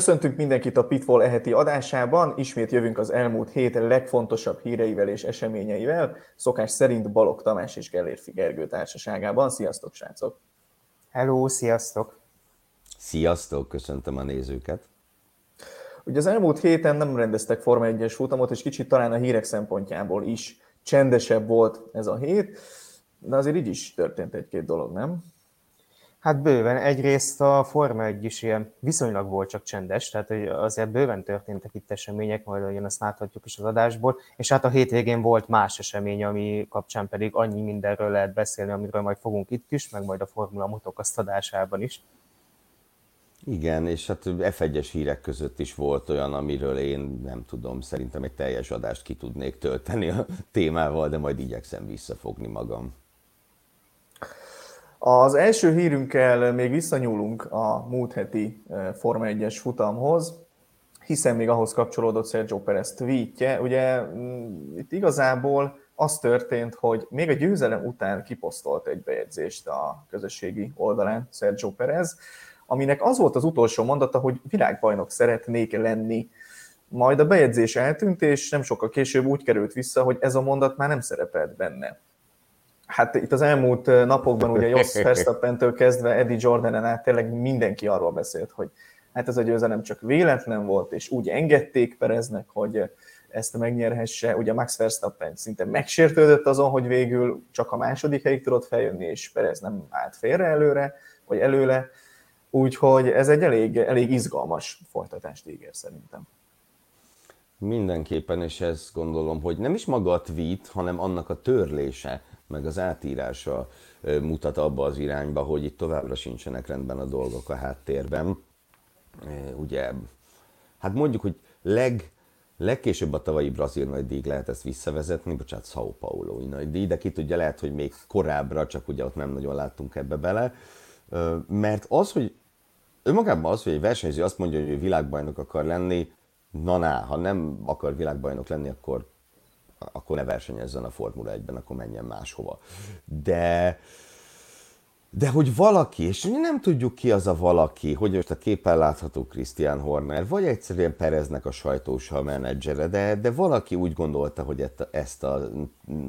Köszöntünk mindenkit a Pitfall eheti adásában. Ismét jövünk az elmúlt hét legfontosabb híreivel és eseményeivel. Szokás szerint Balog Tamás és Gellérfi Gergő társaságában. Sziasztok, srácok! Hello, sziasztok! Sziasztok, köszöntöm a nézőket! Ugye az elmúlt héten nem rendeztek Forma 1-es futamot, és kicsit talán a hírek szempontjából is csendesebb volt ez a hét, de azért így is történt egy-két dolog, nem? Hát bőven. Egyrészt a Forma 1 is ilyen viszonylag volt csak csendes, tehát hogy azért bőven történtek itt események, majd olyan azt láthatjuk is az adásból, és hát a hétvégén volt más esemény, ami kapcsán pedig annyi mindenről lehet beszélni, amiről majd fogunk itt is, meg majd a Formula Motocast adásában is. Igen, és hát F1-es hírek között is volt olyan, amiről én nem tudom, szerintem egy teljes adást ki tudnék tölteni a témával, de majd igyekszem visszafogni magam. Az első hírünkkel még visszanyúlunk a múlt heti Forma 1-es futamhoz, hiszen még ahhoz kapcsolódott Sergio Perez tweetje. Ugye mm, itt igazából az történt, hogy még a győzelem után kiposztolt egy bejegyzést a közösségi oldalán Sergio Perez, aminek az volt az utolsó mondata, hogy világbajnok szeretnék lenni. Majd a bejegyzés eltűnt, és nem sokkal később úgy került vissza, hogy ez a mondat már nem szerepelt benne. Hát itt az elmúlt napokban ugye Jos Verstappentől kezdve Eddie Jordanen át tényleg mindenki arról beszélt, hogy hát ez a győzelem csak véletlen volt, és úgy engedték Pereznek, hogy ezt megnyerhesse. Ugye Max Verstappen szinte megsértődött azon, hogy végül csak a második helyig tudott feljönni, és Perez nem állt félre előre, vagy előle. Úgyhogy ez egy elég, elég izgalmas folytatást ígér szerintem. Mindenképpen, és ezt gondolom, hogy nem is maga a tweet, hanem annak a törlése meg az átírása mutat abba az irányba, hogy itt továbbra sincsenek rendben a dolgok a háttérben. Ugye, hát mondjuk, hogy leg, legkésőbb a tavalyi brazil nagydíj lehet ezt visszavezetni, bocsánat, São Paulo nagydíj, de ki tudja, lehet, hogy még korábbra, csak ugye ott nem nagyon láttunk ebbe bele. Mert az, hogy önmagában az, hogy egy versenyző azt mondja, hogy ő világbajnok akar lenni, na ná, ha nem akar világbajnok lenni, akkor akkor ne versenyezzen a Formula 1-ben, akkor menjen máshova. De, de hogy valaki, és nem tudjuk ki az a valaki, hogy most a képen látható Christian Horner, vagy egyszerűen Pereznek a sajtós a menedzsere, de, de valaki úgy gondolta, hogy ezt a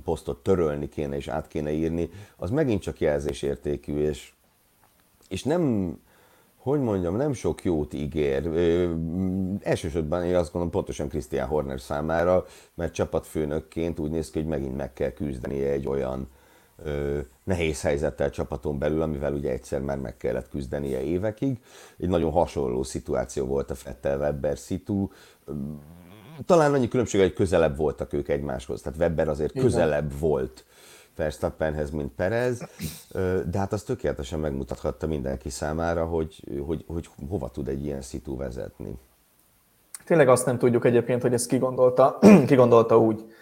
posztot törölni kéne és át kéne írni, az megint csak jelzésértékű, és, és nem, hogy mondjam, nem sok jót ígér. Ö, elsősorban én azt gondolom pontosan Christian Horner számára, mert csapatfőnökként úgy néz ki, hogy megint meg kell küzdenie egy olyan ö, nehéz helyzettel csapaton belül, amivel ugye egyszer már meg kellett küzdenie évekig. Egy nagyon hasonló szituáció volt a Fettel Webber szitu. Talán annyi különbség, hogy közelebb voltak ők egymáshoz. Tehát Webber azért közelebb Igen. volt Verstappenhez, mint Perez, de hát az tökéletesen megmutathatta mindenki számára, hogy, hogy, hogy hova tud egy ilyen szitu vezetni. Tényleg azt nem tudjuk egyébként, hogy ezt kigondolta, kigondolta úgy,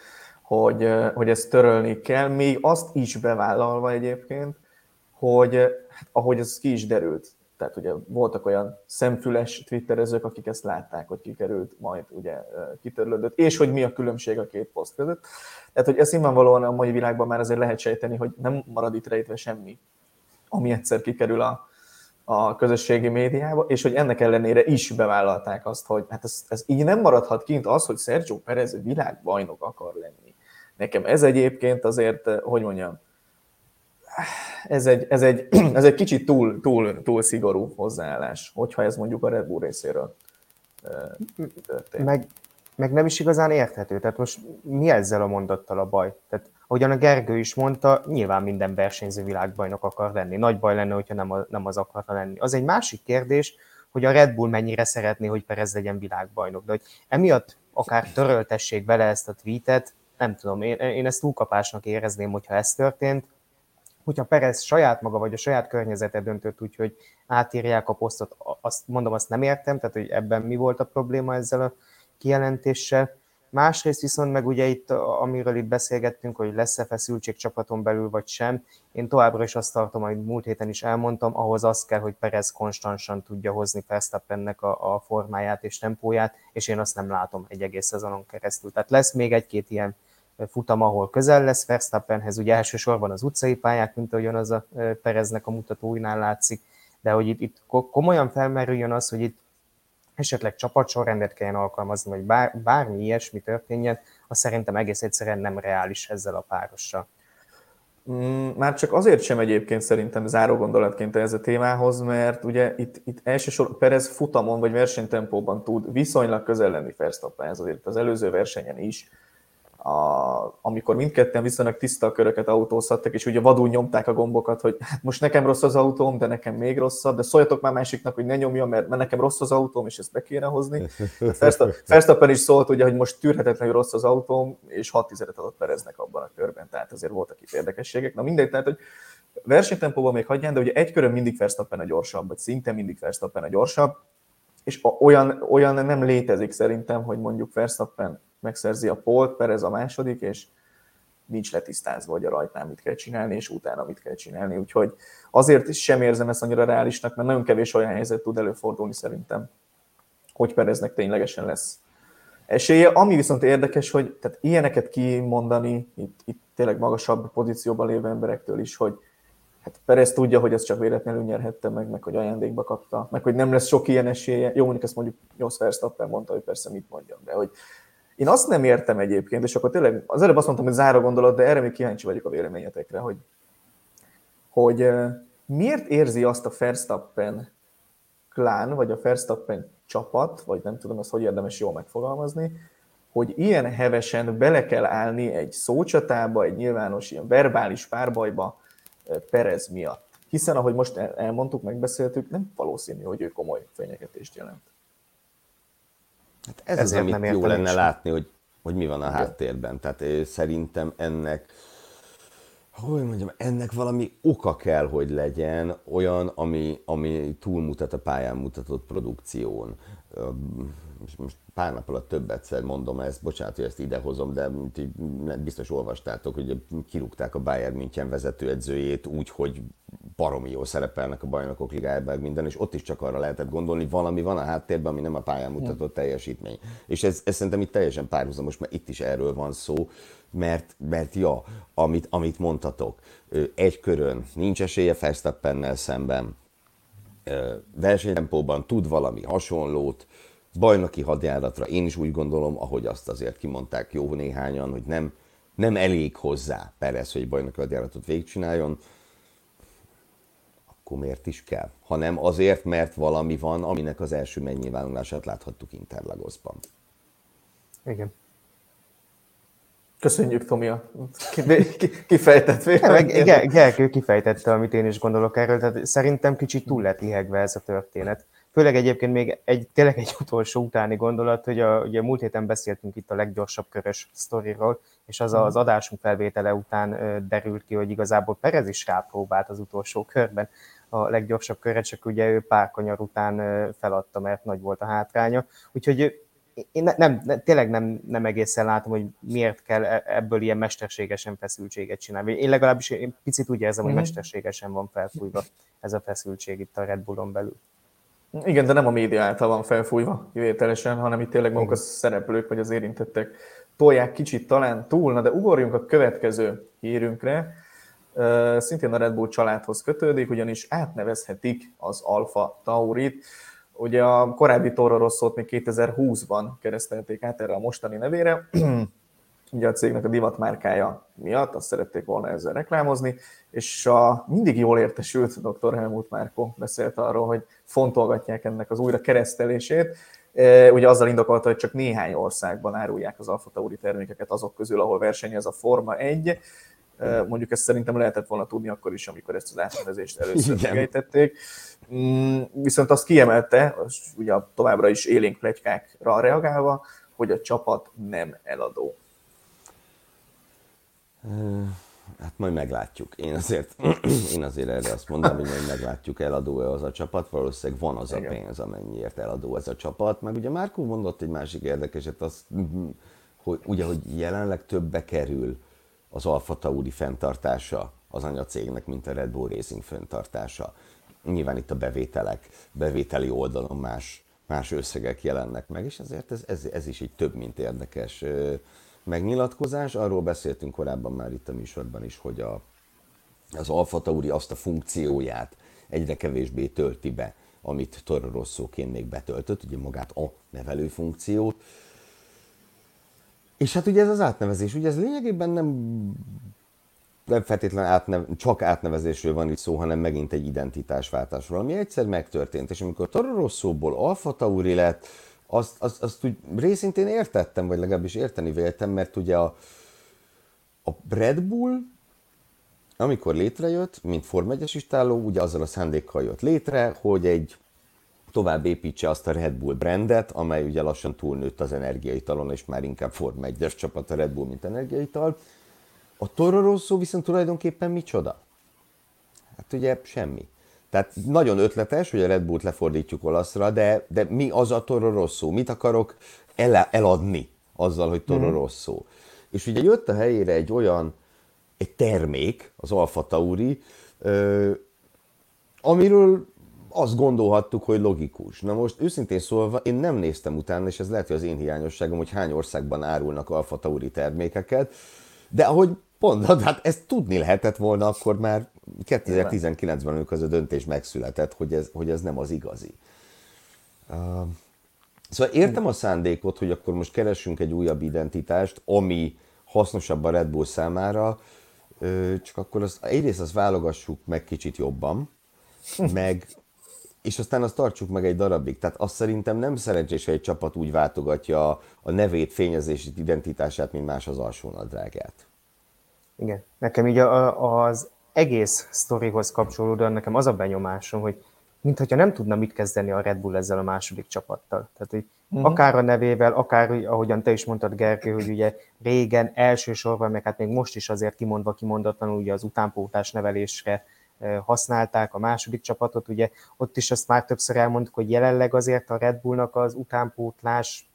hogy, hogy ezt törölni kell, még azt is bevállalva egyébként, hogy hát, ahogy ez ki is derült, tehát ugye voltak olyan szemfüles twitterezők, akik ezt látták, hogy kikerült, majd ugye kitörlődött, és hogy mi a különbség a két poszt között. Tehát, hogy ezt nyilvánvalóan a mai világban már azért lehet sejteni, hogy nem marad itt rejtve semmi, ami egyszer kikerül a, a közösségi médiába, és hogy ennek ellenére is bevállalták azt, hogy hát ez, ez így nem maradhat kint az, hogy Sergio Perez világbajnok akar lenni. Nekem ez egyébként azért, hogy mondjam, ez egy, ez egy, ez egy kicsit túl, túl, túl szigorú hozzáállás, hogyha ez mondjuk a Red Bull részéről történt. Meg, meg nem is igazán érthető. Tehát most mi ezzel a mondattal a baj? Tehát ahogyan a Gergő is mondta, nyilván minden versenyző világbajnok akar lenni. Nagy baj lenne, hogyha nem, a, nem az akarna lenni. Az egy másik kérdés, hogy a Red Bull mennyire szeretné, hogy Perez legyen világbajnok. De hogy emiatt akár töröltessék vele ezt a tweetet, nem tudom, én, én ezt túlkapásnak érezném, hogyha ez történt, hogyha Perez saját maga vagy a saját környezete döntött úgy, hogy átírják a posztot, azt mondom, azt nem értem, tehát hogy ebben mi volt a probléma ezzel a kijelentéssel. Másrészt viszont meg ugye itt, amiről itt beszélgettünk, hogy lesz-e feszültség csapaton belül, vagy sem, én továbbra is azt tartom, amit múlt héten is elmondtam, ahhoz az kell, hogy Perez konstansan tudja hozni Verstappennek a, a formáját és tempóját, és én azt nem látom egy egész szezonon keresztül. Tehát lesz még egy-két ilyen futam, ahol közel lesz Verstappenhez, ugye elsősorban az utcai pályák, mint ahogyan az a Pereznek a mutatóinál látszik, de hogy itt, itt komolyan felmerüljön az, hogy itt esetleg csapatsorrendet kelljen alkalmazni, vagy bár, bármi ilyesmi történjen, az szerintem egész egyszerűen nem reális ezzel a párossal. Mm, már csak azért sem egyébként szerintem záró gondolatként ez a témához, mert ugye itt, itt elsősorban Perez futamon vagy versenytempóban tud viszonylag közel lenni Verstappenhez, azért az előző versenyen is a, amikor mindketten viszonylag tiszta köröket autózhattak, és ugye vadul nyomták a gombokat, hogy hát most nekem rossz az autóm, de nekem még rosszabb, de szóljatok már másiknak, hogy ne nyomjon, mert, mert nekem rossz az autóm, és ezt be kéne hozni. Verstappen is szólt ugye, hogy most tűrhetetlenül rossz az autóm, és 6 tizedet adott Pereznek abban a körben, tehát azért voltak itt érdekességek. Na mindegy, tehát hogy versenytempóban még hagyján, de ugye egy körön mindig Verstappen a gyorsabb, vagy szinte mindig Verstappen a gyorsabb, és olyan, olyan nem létezik szerintem, hogy mondjuk Verstappen megszerzi a polt, Perez a második, és nincs letisztázva, hogy a rajtnál mit kell csinálni, és utána mit kell csinálni. Úgyhogy azért is sem érzem ezt annyira reálisnak, mert nagyon kevés olyan helyzet tud előfordulni szerintem, hogy Pereznek ténylegesen lesz esélye. Ami viszont érdekes, hogy tehát ilyeneket kimondani itt, itt tényleg magasabb pozícióban lévő emberektől is, hogy hát Perez tudja, hogy ez csak véletlenül nyerhette meg, meg hogy ajándékba kapta, meg hogy nem lesz sok ilyen esélye. Jó, mondjuk ezt mondjuk Jos Verstappen mondta, hogy persze mit mondjam, de hogy én azt nem értem egyébként, és akkor tényleg az előbb azt mondtam, hogy záró gondolat, de erre még kíváncsi vagyok a véleményetekre, hogy, hogy miért érzi azt a Verstappen klán, vagy a Verstappen csapat, vagy nem tudom, azt hogy érdemes jól megfogalmazni, hogy ilyen hevesen bele kell állni egy szócsatába, egy nyilvános ilyen verbális párbajba Perez miatt. Hiszen, ahogy most elmondtuk, megbeszéltük, nem valószínű, hogy ő komoly fenyegetést jelent. Hát ez az, amit nem jó lenne sem. látni, hogy, hogy mi van a háttérben. Tehát szerintem ennek, hogy mondjam, ennek valami oka kell, hogy legyen, olyan, ami, ami túlmutat a pályán mutatott produkción most pár nap alatt több egyszer mondom ezt, bocsánat, hogy ezt idehozom, de biztos olvastátok, hogy kirúgták a Bayern München vezetőedzőjét úgy, hogy baromi jól szerepelnek a bajnokok ligájában minden, és ott is csak arra lehetett gondolni, valami van a háttérben, ami nem a pályán mutatott teljesítmény. És ez, ez szerintem itt teljesen párhuzamos, mert itt is erről van szó, mert, mert ja, amit, amit mondtatok, egy körön nincs esélye Verstappennel szemben, versenytempóban tud valami hasonlót, bajnoki hadjáratra én is úgy gondolom, ahogy azt azért kimondták jó néhányan, hogy nem, nem elég hozzá Perez, hogy bajnoki hadjáratot végigcsináljon, akkor miért is kell? Hanem azért, mert valami van, aminek az első megnyilvánulását láthattuk Interlagosban. Igen. Köszönjük, Tomi, a kifejtett véleményt. Gergő kifejtette, amit én is gondolok erről, tehát szerintem kicsit túl lett lihegve ez a történet. Főleg egyébként még egy, tényleg egy utolsó utáni gondolat, hogy a, ugye múlt héten beszéltünk itt a leggyorsabb körös sztoriról, és az az adásunk felvétele után derült ki, hogy igazából Perez is rápróbált az utolsó körben a leggyorsabb körre, csak ugye ő pár kanyar után feladta, mert nagy volt a hátránya. Úgyhogy én ne, nem, ne, tényleg nem, nem egészen látom, hogy miért kell e, ebből ilyen mesterségesen feszültséget csinálni. Én legalábbis én picit úgy érzem, hogy mhm. mesterségesen van felfújva ez a feszültség itt a Red Bullon belül. Igen, de nem a média által van felfújva kivételesen, hanem itt tényleg maguk a szereplők vagy az érintettek tolják kicsit talán túl. Na de ugorjunk a következő hírünkre. Szintén a Red Bull családhoz kötődik, ugyanis átnevezhetik az Alfa Taurit. Ugye a korábbi Toro Rosszót még 2020-ban keresztelték át erre a mostani nevére. Ugye a cégnek a divatmárkája miatt azt szerették volna ezzel reklámozni, és a mindig jól értesült dr. Helmut Márko beszélt arról, hogy fontolgatják ennek az újra keresztelését. E, ugye azzal indokolta, hogy csak néhány országban árulják az Alfa Tauri termékeket azok közül, ahol versenyez a Forma 1. Mondjuk ezt szerintem lehetett volna tudni akkor is, amikor ezt az átnevezést először megejtették. Mm, viszont azt kiemelte, ugye továbbra is élénk plegykákra reagálva, hogy a csapat nem eladó. Hát majd meglátjuk. Én azért, én azért erre azt mondom, hogy majd meglátjuk, eladó-e az a csapat. Valószínűleg van az a pénz, amennyiért eladó ez a csapat. Meg ugye Márkó mondott egy másik érdekeset, az, hogy ugye, hogy jelenleg többe kerül az Alfa Tauri fenntartása az anyacégnek, mint a Red Bull Racing fenntartása. Nyilván itt a bevételek, bevételi oldalon más, más összegek jelennek meg, és ezért ez, ez, ez is egy több, mint érdekes megnyilatkozás. Arról beszéltünk korábban már itt a műsorban is, hogy a, az Alfa Tauri azt a funkcióját egyre kevésbé tölti be, amit Toro Rosso-ként még betöltött, ugye magát a nevelő funkciót. És hát ugye ez az átnevezés, ugye ez lényegében nem nem feltétlenül átnev, csak átnevezésről van itt szó, hanem megint egy identitásváltásról, ami egyszer megtörtént, és amikor Toro Rosso-ból Alfa Tauri lett, azt, azt, azt úgy részintén értettem, vagy legalábbis érteni véltem, mert ugye a, a Red Bull, amikor létrejött, mint Form 1 istáló, ugye azzal a szándékkal jött létre, hogy egy tovább építse azt a Red Bull brandet, amely ugye lassan túlnőtt az energiaitalon, és már inkább Form 1-es csapat a Red Bull, mint energiaital. A Toro Rosso viszont tulajdonképpen micsoda? Hát ugye semmi. Tehát nagyon ötletes, hogy a Red Bullt lefordítjuk olaszra, de, de mi az a Toro Rosso? Mit akarok el, eladni azzal, hogy Toro mm. Rosso? És ugye jött a helyére egy olyan, egy termék, az Alfa Tauri, ö, amiről azt gondolhattuk, hogy logikus. Na most őszintén szólva, én nem néztem utána, és ez lehet, hogy az én hiányosságom, hogy hány országban árulnak Alfa Tauri termékeket, de ahogy Pont, hát ezt tudni lehetett volna akkor már 2019-ben, amikor az a döntés megszületett, hogy ez, hogy ez nem az igazi. Uh, szóval értem a szándékot, hogy akkor most keressünk egy újabb identitást, ami hasznosabb a Red Bull számára, csak akkor az, egyrészt azt válogassuk meg kicsit jobban, meg, és aztán azt tartsuk meg egy darabig. Tehát azt szerintem nem szerencsés, hogy egy csapat úgy váltogatja a nevét, fényezését, identitását, mint más az alsónadrágát. Igen. Nekem így a, a, az egész sztorihoz kapcsolódóan nekem az a benyomásom, hogy mintha nem tudna mit kezdeni a Red Bull ezzel a második csapattal. Tehát, hogy uh-huh. akár a nevével, akár, ahogyan te is mondtad, Gergő, hogy ugye régen elsősorban, meg hát még most is azért kimondva kimondatlanul ugye az utánpótlás nevelésre használták a második csapatot, ugye ott is azt már többször elmondtuk, hogy jelenleg azért a Red Bullnak az utánpótlás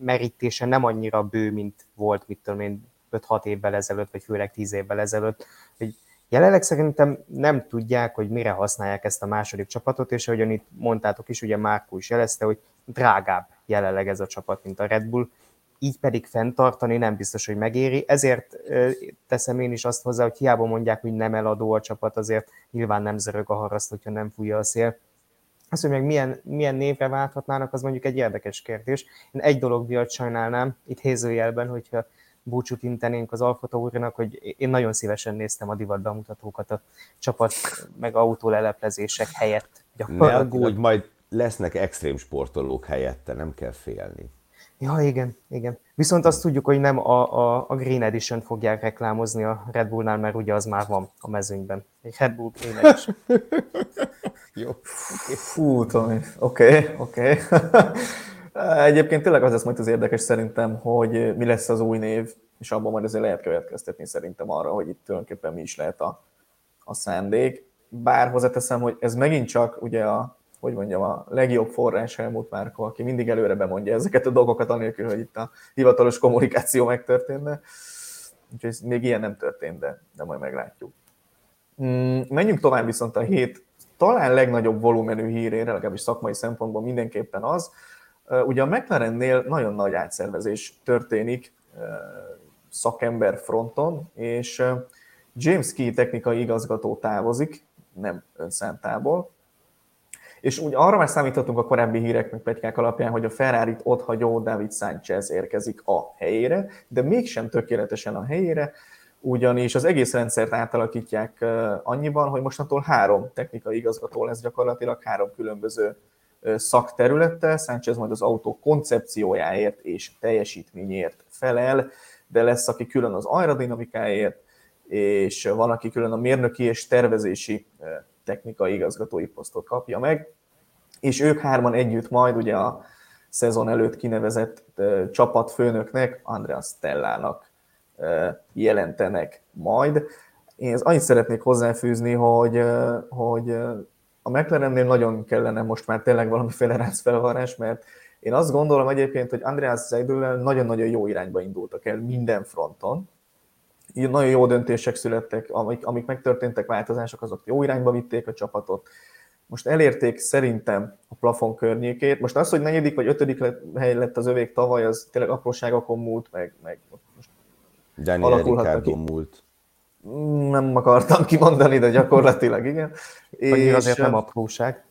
merítése nem annyira bő, mint volt, mit tudom én, 5-6 évvel ezelőtt, vagy főleg 10 évvel ezelőtt, hogy jelenleg szerintem nem tudják, hogy mire használják ezt a második csapatot, és ahogyan itt mondtátok is, ugye Márkó is jelezte, hogy drágább jelenleg ez a csapat, mint a Red Bull, így pedig fenntartani nem biztos, hogy megéri. Ezért teszem én is azt hozzá, hogy hiába mondják, hogy nem eladó a csapat, azért nyilván nem zörög a haraszt, hogyha nem fújja a szél. Azt, hogy meg milyen, milyen névre válthatnának, az mondjuk egy érdekes kérdés. Én egy dolog miatt sajnálnám, itt hézőjelben, hogyha búcsút intenénk az Alfa Taurinak, hogy én nagyon szívesen néztem a divat bemutatókat a csapat meg autóleleplezések helyett. Ne aggódj, majd lesznek extrém sportolók helyette, nem kell félni. Ja, igen, igen. Viszont azt tudjuk, hogy nem a, a, a Green Edition fogják reklámozni a Red Bullnál, mert ugye az már van a mezőnyben. Egy Red Bull Green Edition. Jó. Fú, Tomi. Oké, oké. Egyébként tényleg az lesz majd az érdekes szerintem, hogy mi lesz az új név, és abban majd azért lehet következtetni szerintem arra, hogy itt tulajdonképpen mi is lehet a, a szándék. Bár hozzáteszem, hogy ez megint csak ugye a, hogy mondjam, a legjobb forrás Helmut Márko, aki mindig előre bemondja ezeket a dolgokat, anélkül, hogy itt a hivatalos kommunikáció megtörténne. Úgyhogy még ilyen nem történt, de, de majd meglátjuk. Mm, menjünk tovább viszont a hét talán legnagyobb volumenű hírére, legalábbis szakmai szempontból mindenképpen az, Ugye a McLarennél nagyon nagy átszervezés történik szakember fronton, és James Key technikai igazgató távozik, nem önszántából, és úgy arra már számíthatunk a korábbi hírek meg plegykák alapján, hogy a Ferrari-t otthagyó David Sanchez érkezik a helyére, de mégsem tökéletesen a helyére, ugyanis az egész rendszert átalakítják annyiban, hogy mostantól három technikai igazgató lesz gyakorlatilag, három különböző szakterülettel, Sánchez majd az autó koncepciójáért és teljesítményért felel, de lesz, aki külön az aerodinamikáért, és van, aki külön a mérnöki és tervezési technikai igazgatói posztot kapja meg, és ők hárman együtt majd ugye a szezon előtt kinevezett csapatfőnöknek, Andreas Stellának jelentenek majd. Én annyit szeretnék hozzáfűzni, hogy, hogy a McLarennél nagyon kellene most már tényleg valamiféle rácfelvarrás, mert én azt gondolom egyébként, hogy Andreas Seidel nagyon-nagyon jó irányba indultak el minden fronton. Nagyon jó döntések születtek, amik, amik megtörténtek, változások, azok jó irányba vitték a csapatot. Most elérték szerintem a plafon környékét. Most az, hogy negyedik vagy ötödik lett, hely lett az övék tavaly, az tényleg apróságokon múlt, meg, meg most Daniel Ricardo múlt nem akartam kimondani, de gyakorlatilag igen. És azért nem apróság.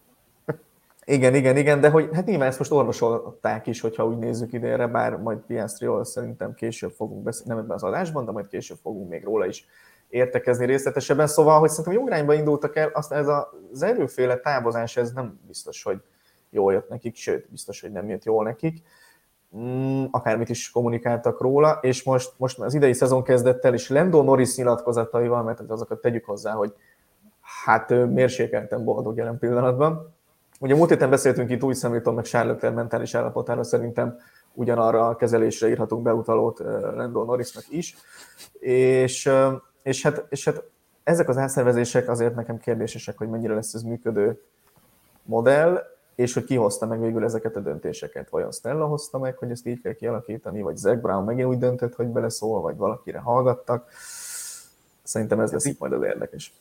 Igen, igen, igen, de hogy hát nyilván ezt most orvosolták is, hogyha úgy nézzük idénre, bár majd Piastriról szerintem később fogunk beszélni, nem ebben az adásban, de majd később fogunk még róla is értekezni részletesebben. Szóval, hogy szerintem jó irányba indultak el, aztán ez az erőféle távozás, ez nem biztos, hogy jól jött nekik, sőt, biztos, hogy nem jött jól nekik. Mm, akármit is kommunikáltak róla, és most, most az idei szezon kezdett el, és Lando Norris nyilatkozataival, mert azokat tegyük hozzá, hogy hát mérsékelten boldog jelen pillanatban. Ugye múlt héten beszéltünk itt új szemlítom, meg Charlotte mentális állapotára, szerintem ugyanarra a kezelésre írhatunk beutalót Lando Norrisnak is. És, és, hát, és hát ezek az átszervezések azért nekem kérdésesek, hogy mennyire lesz ez működő modell, és hogy ki hozta meg végül ezeket a döntéseket. Vajon Stella hozta meg, hogy ezt így kell kialakítani, vagy Zach Brown megint úgy döntött, hogy beleszól, vagy valakire hallgattak. Szerintem ez lesz itt majd az érdekes.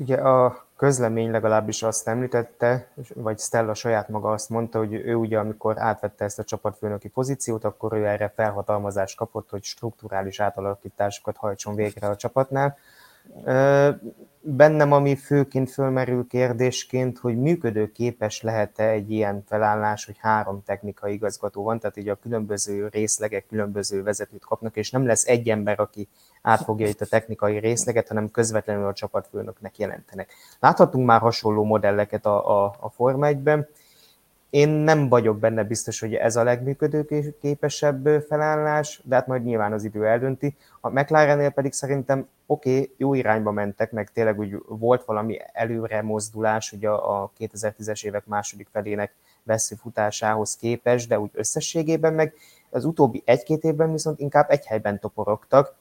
Ugye a közlemény legalábbis azt említette, vagy Stella saját maga azt mondta, hogy ő ugye, amikor átvette ezt a csapatfőnöki pozíciót, akkor ő erre felhatalmazást kapott, hogy strukturális átalakításokat hajtson végre a csapatnál. Bennem ami főként fölmerül kérdésként, hogy működőképes lehet-e egy ilyen felállás, hogy három technikai igazgató van, tehát így a különböző részlegek különböző vezetőt kapnak, és nem lesz egy ember, aki átfogja itt a technikai részleget, hanem közvetlenül a csapatfőnöknek jelentenek. Láthatunk már hasonló modelleket a, a, a Forma 1-ben, én nem vagyok benne biztos, hogy ez a legműködőképesebb felállás, de hát majd nyilván az idő eldönti. A McLarennél pedig szerintem oké, okay, jó irányba mentek, meg tényleg úgy volt valami előre mozdulás ugye a 2010-es évek második felének vesző futásához képest, de úgy összességében meg az utóbbi egy-két évben viszont inkább egy helyben toporogtak,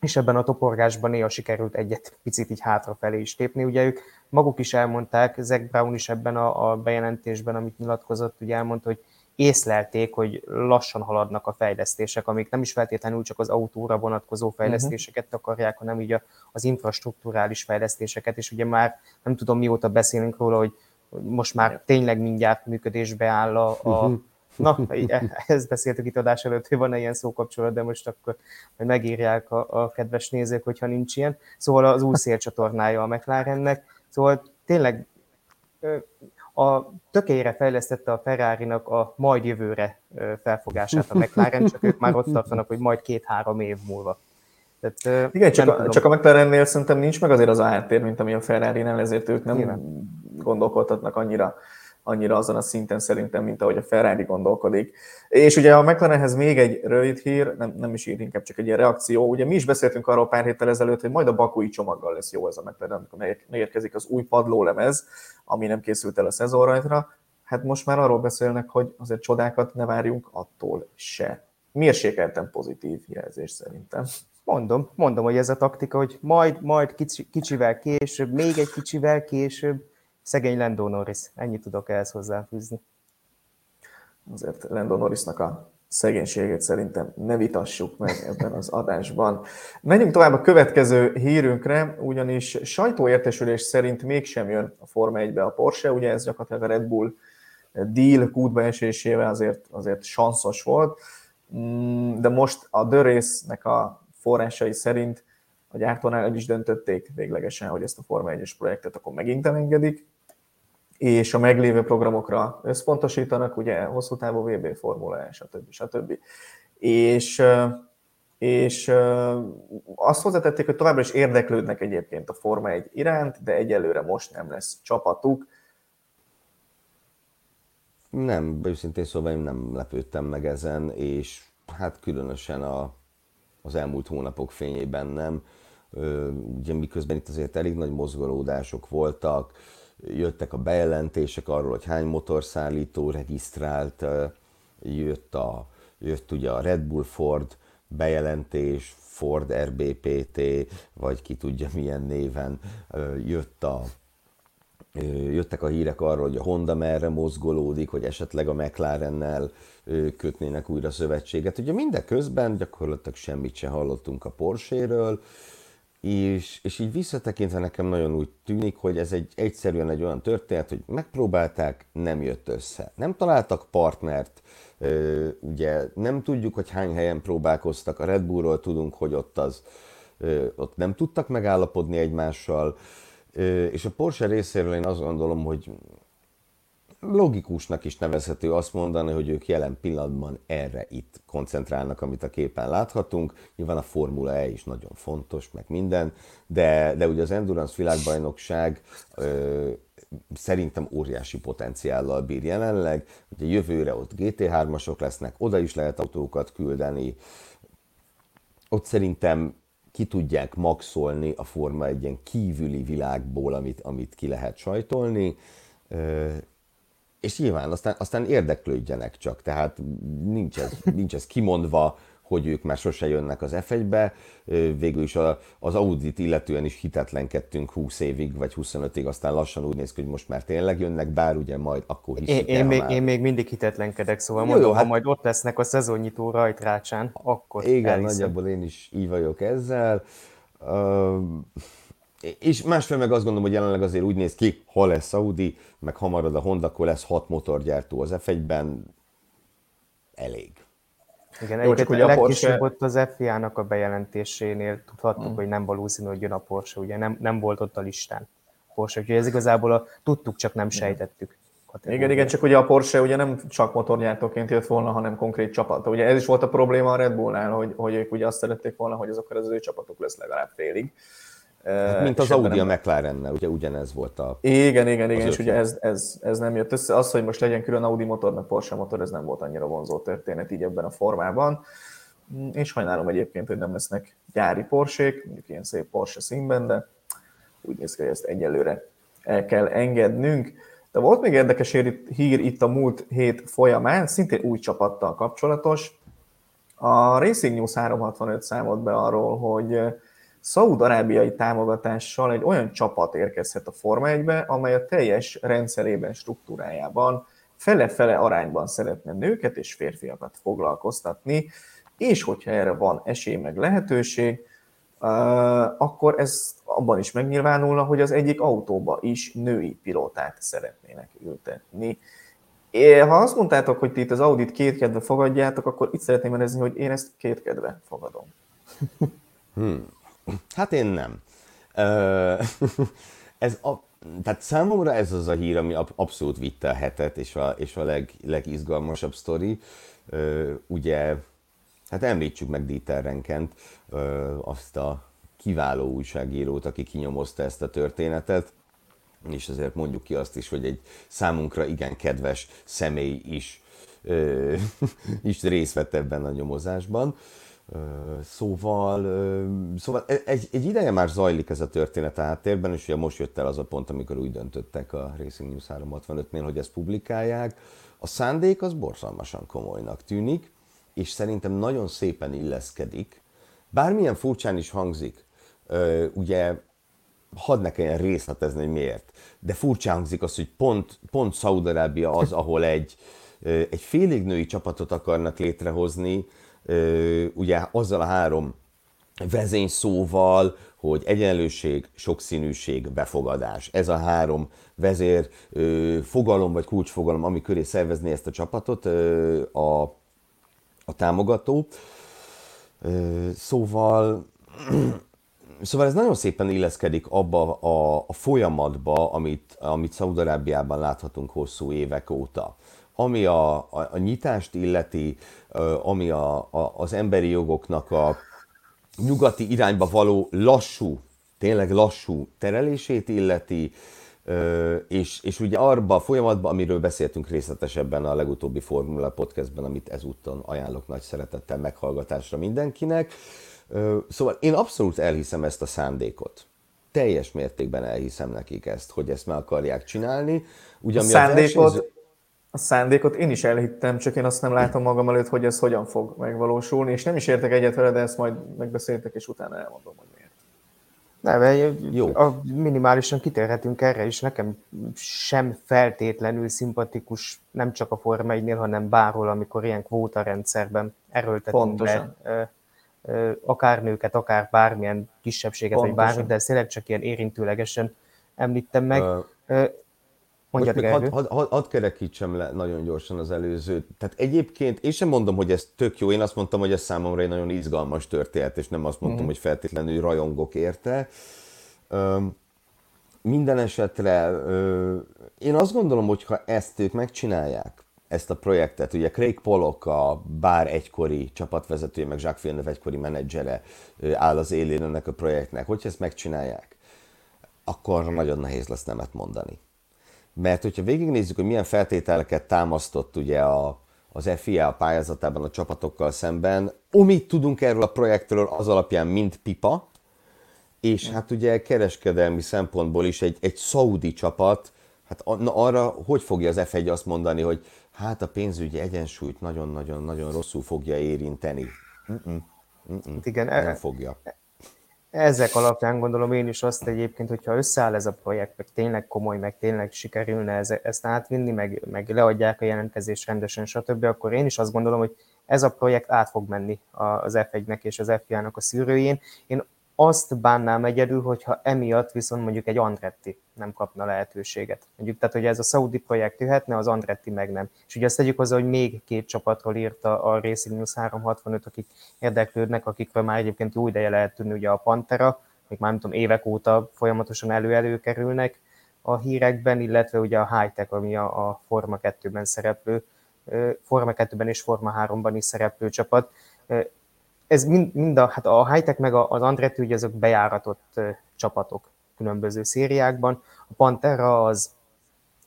és ebben a toporgásban néha sikerült egyet picit így hátrafelé is tépni. Ugye ők maguk is elmondták, Zach Brown is ebben a, a bejelentésben, amit nyilatkozott, ugye elmondta, hogy észlelték, hogy lassan haladnak a fejlesztések, amik nem is feltétlenül csak az autóra vonatkozó mhm. fejlesztéseket uh-huh. akarják, hanem így az infrastruktúrális fejlesztéseket, és ugye már nem tudom mióta beszélünk róla, hogy most már tényleg mindjárt működésbe áll a, a uh-huh Na, ezt beszéltük itt adás előtt, hogy van-e ilyen szókapcsolat, de most akkor majd megírják a, a kedves nézők, hogyha nincs ilyen. Szóval az új szélcsatornája a McLarennek. Szóval tényleg a tökére fejlesztette a ferrari a majd jövőre felfogását a McLaren, csak ők már ott tartanak, hogy majd két-három év múlva. Tehát, Igen, csak a, csak a McLarennél szerintem nincs meg azért az a háttér, mint ami a Ferrari-nál, ezért ők nem Igen. gondolkodhatnak annyira annyira azon a szinten szerintem, mint ahogy a Ferrari gondolkodik. És ugye a McLarenhez még egy rövid hír, nem, nem is ír, inkább csak egy ilyen reakció. Ugye mi is beszéltünk arról pár héttel ezelőtt, hogy majd a bakui csomaggal lesz jó ez a McLaren, amikor megérkezik az új padlólemez, ami nem készült el a szezonrajtra. Hát most már arról beszélnek, hogy azért csodákat ne várjunk attól se. Mérsékelten pozitív jelzés szerintem. Mondom, mondom, hogy ez a taktika, hogy majd, majd kicsi, kicsivel később, még egy kicsivel később, Szegény Lando Norris, ennyit tudok ehhez hozzáfűzni. Azért Lando Norrisnak a szegénységét szerintem ne vitassuk meg ebben az adásban. Menjünk tovább a következő hírünkre, ugyanis sajtóértesülés szerint mégsem jön a Forma 1-be a Porsche, ugye ez gyakorlatilag a Red Bull deal kútba esésével azért, azért sanszos volt, mm, de most a The a forrásai szerint a gyártónál el is döntötték véglegesen, hogy ezt a Forma 1-es projektet akkor megint elengedik, és a meglévő programokra összpontosítanak, ugye hosszú távú VB formula, stb. stb. És, és azt hozzátették, hogy továbbra is érdeklődnek egyébként a Forma 1 iránt, de egyelőre most nem lesz csapatuk. Nem, őszintén szóval én nem lepődtem meg ezen, és hát különösen a, az elmúlt hónapok fényében nem. Ugye miközben itt azért elég nagy mozgolódások voltak, jöttek a bejelentések arról, hogy hány motorszállító regisztrált, jött, a, jött ugye a Red Bull Ford bejelentés, Ford RBPT, vagy ki tudja milyen néven, jött a, jöttek a hírek arról, hogy a Honda merre mozgolódik, hogy esetleg a McLarennel kötnének újra szövetséget. Ugye mindeközben gyakorlatilag semmit sem hallottunk a Porsche-ről, és, és így visszatekintve nekem nagyon úgy tűnik, hogy ez egy egyszerűen egy olyan történet, hogy megpróbálták, nem jött össze. Nem találtak partnert, ugye nem tudjuk, hogy hány helyen próbálkoztak, a Red Bullról tudunk, hogy ott az, ott nem tudtak megállapodni egymással, és a Porsche részéről én azt gondolom, hogy logikusnak is nevezhető azt mondani, hogy ők jelen pillanatban erre itt koncentrálnak, amit a képen láthatunk. Nyilván a Formula E is nagyon fontos, meg minden, de, de ugye az Endurance világbajnokság ö, szerintem óriási potenciállal bír jelenleg. Ugye jövőre ott GT3-asok lesznek, oda is lehet autókat küldeni. Ott szerintem ki tudják maxolni a Forma egy ilyen kívüli világból, amit, amit ki lehet sajtolni és nyilván aztán, aztán érdeklődjenek csak, tehát nincs ez, nincs ez kimondva, hogy ők már sose jönnek az F1-be. Végül is a, az Audit illetően is hitetlenkedtünk 20 évig, vagy 25-ig, aztán lassan úgy néz ki, hogy most már tényleg jönnek, bár ugye majd akkor hiszük én, el, én, még, már... én még mindig hitetlenkedek, szóval jó, mondom, jó, hát... ha majd ott lesznek a szezonnyitó rajtrácsán, akkor Igen, elhiszem. nagyjából én is így vagyok ezzel. Uh, és másfél meg azt gondolom, hogy jelenleg azért úgy néz ki, ha lesz Audi, meg ha marad a Honda, akkor lesz hat motorgyártó az F1-ben, elég. Igen, Jó, csak ugye a Porsche... ott az FIA-nak a bejelentésénél tudhattuk, mm. hogy nem valószínű, hogy jön a Porsche, ugye nem, nem volt ott a listán. Porsche, úgyhogy ez igazából a, tudtuk, csak nem sejtettük. Igen, igen, csak ugye a Porsche ugye nem csak motorgyártóként jött volna, hanem konkrét csapat. Ugye ez is volt a probléma a Red Bullnál, hogy, hogy ők ugye azt szerették volna, hogy azok az ő csapatok lesz legalább félig. Hát, mint az Audi nem... a McLarennel, ugye ugyanez volt a... Igen, igen, igen, és ugye ez, ez, ez nem jött össze. Az, hogy most legyen külön Audi motor, meg Porsche motor, ez nem volt annyira vonzó történet így ebben a formában. És sajnálom egyébként, hogy nem lesznek gyári Porsék, mondjuk ilyen szép Porsche színben, de úgy néz ki, hogy ezt egyelőre el kell engednünk. De volt még érdekes hír itt a múlt hét folyamán, szintén új csapattal kapcsolatos. A Racing News 365 számolt be arról, hogy szaúd-arábiai támogatással egy olyan csapat érkezhet a Forma 1-be, amely a teljes rendszerében, struktúrájában fele-fele arányban szeretne nőket és férfiakat foglalkoztatni, és hogyha erre van esély meg lehetőség, akkor ez abban is megnyilvánulna, hogy az egyik autóba is női pilótát szeretnének ültetni. Ha azt mondtátok, hogy ti itt az Audit kétkedve fogadjátok, akkor itt szeretném menezni, hogy én ezt kétkedve fogadom. Hmm. Hát én nem. ez a, tehát számomra ez az a hír, ami abszolút vitte a hetet, és a, és a leg, legizgalmasabb sztori. Ugye, hát említsük meg Dieter Renkent, azt a kiváló újságírót, aki kinyomozta ezt a történetet, és azért mondjuk ki azt is, hogy egy számunkra igen kedves személy is, is részt vett ebben a nyomozásban. Szóval, szóval e, egy, egy ideje már zajlik ez a történet a háttérben, és ugye most jött el az a pont, amikor úgy döntöttek a Racing News 365-nél, hogy ezt publikálják. A szándék az borzalmasan komolynak tűnik, és szerintem nagyon szépen illeszkedik. Bármilyen furcsán is hangzik, ugye hadd ne kelljen részletezni, hogy miért, de furcsán hangzik az, hogy pont, pont Szaudarábia az, ahol egy, egy félig női csapatot akarnak létrehozni, ugye azzal a három vezényszóval, hogy egyenlőség, sokszínűség, befogadás. Ez a három vezér fogalom vagy kulcsfogalom, ami köré szervezni ezt a csapatot a, a támogató. Szóval Szóval ez nagyon szépen illeszkedik abba a, a folyamatba, amit, amit Szaudarábiában láthatunk hosszú évek óta ami a, a, a nyitást illeti, ami a, a, az emberi jogoknak a nyugati irányba való lassú, tényleg lassú terelését illeti, és, és ugye arba a folyamatban, amiről beszéltünk részletesebben a legutóbbi Formula Podcastben, amit ezúttal ajánlok nagy szeretettel meghallgatásra mindenkinek. Szóval én abszolút elhiszem ezt a szándékot. Teljes mértékben elhiszem nekik ezt, hogy ezt meg akarják csinálni. Ugye, a szándékot, a versenyző a szándékot én is elhittem, csak én azt nem látom magam előtt, hogy ez hogyan fog megvalósulni, és nem is értek egyet vele, de ezt majd megbeszéltek, és utána elmondom, hogy miért. Nem, jó. A minimálisan kitérhetünk erre is. Nekem sem feltétlenül szimpatikus, nem csak a Forma 1 hanem bárhol, amikor ilyen kvóta rendszerben erőltetünk Pontosan. be akár nőket, akár bármilyen kisebbséget, Pontosan. vagy bármit, de ezt tényleg csak ilyen érintőlegesen említem meg. Uh, Mondjad, még hadd had, had, had kerekítsem le nagyon gyorsan az előzőt. Tehát egyébként én sem mondom, hogy ez tök jó. Én azt mondtam, hogy ez számomra egy nagyon izgalmas történet, és nem azt mondtam, mm. hogy feltétlenül rajongok érte. Um, minden esetre én azt gondolom, hogy ha ezt ők megcsinálják, ezt a projektet, ugye Craig Pollock, a bár egykori csapatvezetője, meg Jacques Villeneuve egykori menedzsere áll az élén ennek a projektnek, hogyha ezt megcsinálják, akkor nagyon nehéz lesz nemet mondani. Mert hogyha végignézzük, hogy milyen feltételeket támasztott ugye a, az FIA a pályázatában a csapatokkal szemben, amit tudunk erről a projektről az alapján, mint pipa, és hát ugye kereskedelmi szempontból is egy, egy szaudi csapat, hát na arra hogy fogja az F1 azt mondani, hogy hát a pénzügyi egyensúlyt nagyon-nagyon-nagyon rosszul fogja érinteni. Mm-mm. Mm-mm. Igen, nem fogja. Ezek alapján gondolom én is azt egyébként, hogyha összeáll ez a projekt, meg tényleg komoly, meg tényleg sikerülne ez, ezt átvinni, meg, meg leadják a jelentkezést rendesen, stb., akkor én is azt gondolom, hogy ez a projekt át fog menni az F1-nek és az FIA-nak a szűrőjén. Én azt bánnám egyedül, hogyha emiatt viszont mondjuk egy Andretti nem kapna lehetőséget. Mondjuk, tehát, hogy ez a Saudi projekt jöhetne, az Andretti meg nem. És ugye azt tegyük hozzá, hogy még két csapatról írta a Racing News 365, akik érdeklődnek, akikről már egyébként jó ideje lehet tudni, ugye a Pantera, még már nem tudom, évek óta folyamatosan elő-elő kerülnek a hírekben, illetve ugye a Hightech, ami a, a Forma 2-ben szereplő, Forma 2-ben és Forma 3-ban is szereplő csapat ez mind, mind a, hát a high meg az Andretti, ugye azok bejáratott csapatok különböző szériákban. A Pantera az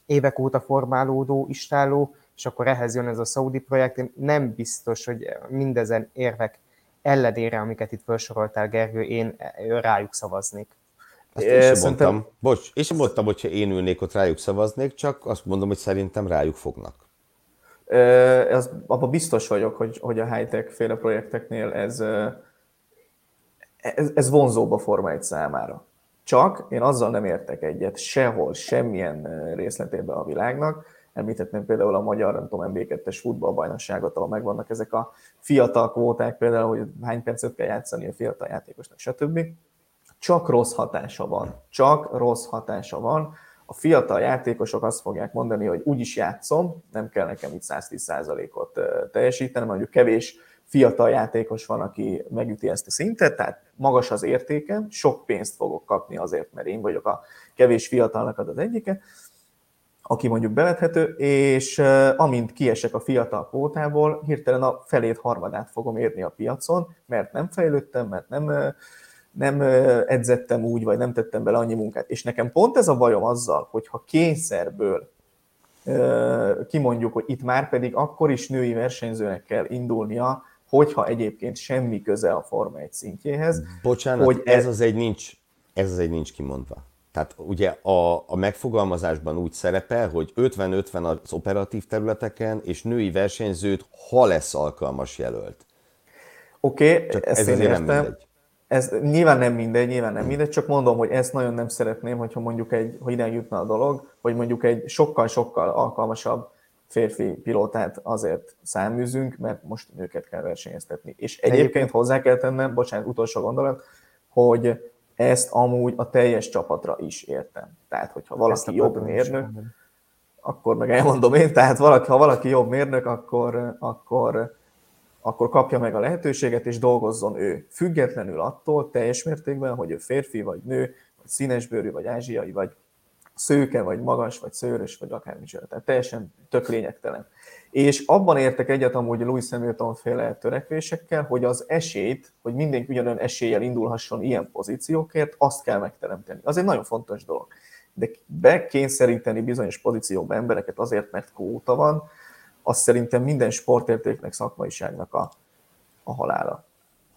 évek óta formálódó, istáló, és akkor ehhez jön ez a Saudi projekt. Én nem biztos, hogy mindezen érvek elledére, amiket itt felsoroltál, Gergő, én rájuk szavaznék. Azt én sem mondtam, bocs, én sem mondtam, hogyha én ülnék ott rájuk szavaznék, csak azt mondom, hogy szerintem rájuk fognak. Az, abban biztos vagyok, hogy, hogy a high-tech féle projekteknél ez, ez, ez vonzóbb a Forma 1 számára. Csak én azzal nem értek egyet sehol, semmilyen részletében a világnak. Említhetném például a magyar, nem tudom, MB2-es futballbajnokságot, ahol megvannak ezek a fiatal kvóták, például, hogy hány percet kell játszani a fiatal játékosnak, stb. Csak rossz hatása van. Csak rossz hatása van a fiatal játékosok azt fogják mondani, hogy úgyis játszom, nem kell nekem itt 110%-ot teljesítenem, mondjuk kevés fiatal játékos van, aki megüti ezt a szintet, tehát magas az értékem, sok pénzt fogok kapni azért, mert én vagyok a kevés fiatalnak az egyike, aki mondjuk bevethető, és amint kiesek a fiatal kvótából, hirtelen a felét, harmadát fogom érni a piacon, mert nem fejlődtem, mert nem nem edzettem úgy, vagy nem tettem bele annyi munkát. És nekem pont ez a bajom azzal, hogyha kényszerből kimondjuk, hogy itt már pedig akkor is női versenyzőnek kell indulnia, hogyha egyébként semmi köze a Forma 1 szintjéhez. Bocsánat, hogy ez, ez az egy nincs, ez az egy nincs kimondva. Tehát ugye a, a megfogalmazásban úgy szerepel, hogy 50-50 az operatív területeken, és női versenyzőt, ha lesz alkalmas jelölt. Oké, okay, ezt ez én értem. Nem mindegy ez nyilván nem mindegy, nyilván nem mindegy, csak mondom, hogy ezt nagyon nem szeretném, hogyha mondjuk egy, hogy ide jutna a dolog, hogy mondjuk egy sokkal-sokkal alkalmasabb férfi pilótát azért száműzünk, mert most nőket kell versenyeztetni. És egyébként hozzá kell tennem, bocsánat, utolsó gondolat, hogy ezt amúgy a teljes csapatra is értem. Tehát, hogyha valaki jobb mérnök, akkor meg elmondom én, tehát valaki, ha valaki jobb mérnök, akkor, akkor akkor kapja meg a lehetőséget, és dolgozzon ő. Függetlenül attól teljes mértékben, hogy ő férfi, vagy nő, vagy színesbőrű, vagy ázsiai, vagy szőke, vagy magas, vagy szőrös, vagy akármicsoda. Tehát teljesen tök lényegtelen. És abban értek egyet amúgy Louis Hamilton féle törekvésekkel, hogy az esélyt, hogy mindenki ugyanolyan eséllyel indulhasson ilyen pozíciókért, azt kell megteremteni. Az egy nagyon fontos dolog. De bekényszeríteni bizonyos pozíciókba embereket azért, mert kvóta van, az szerintem minden sportértéknek, szakmaiságnak a, a halála.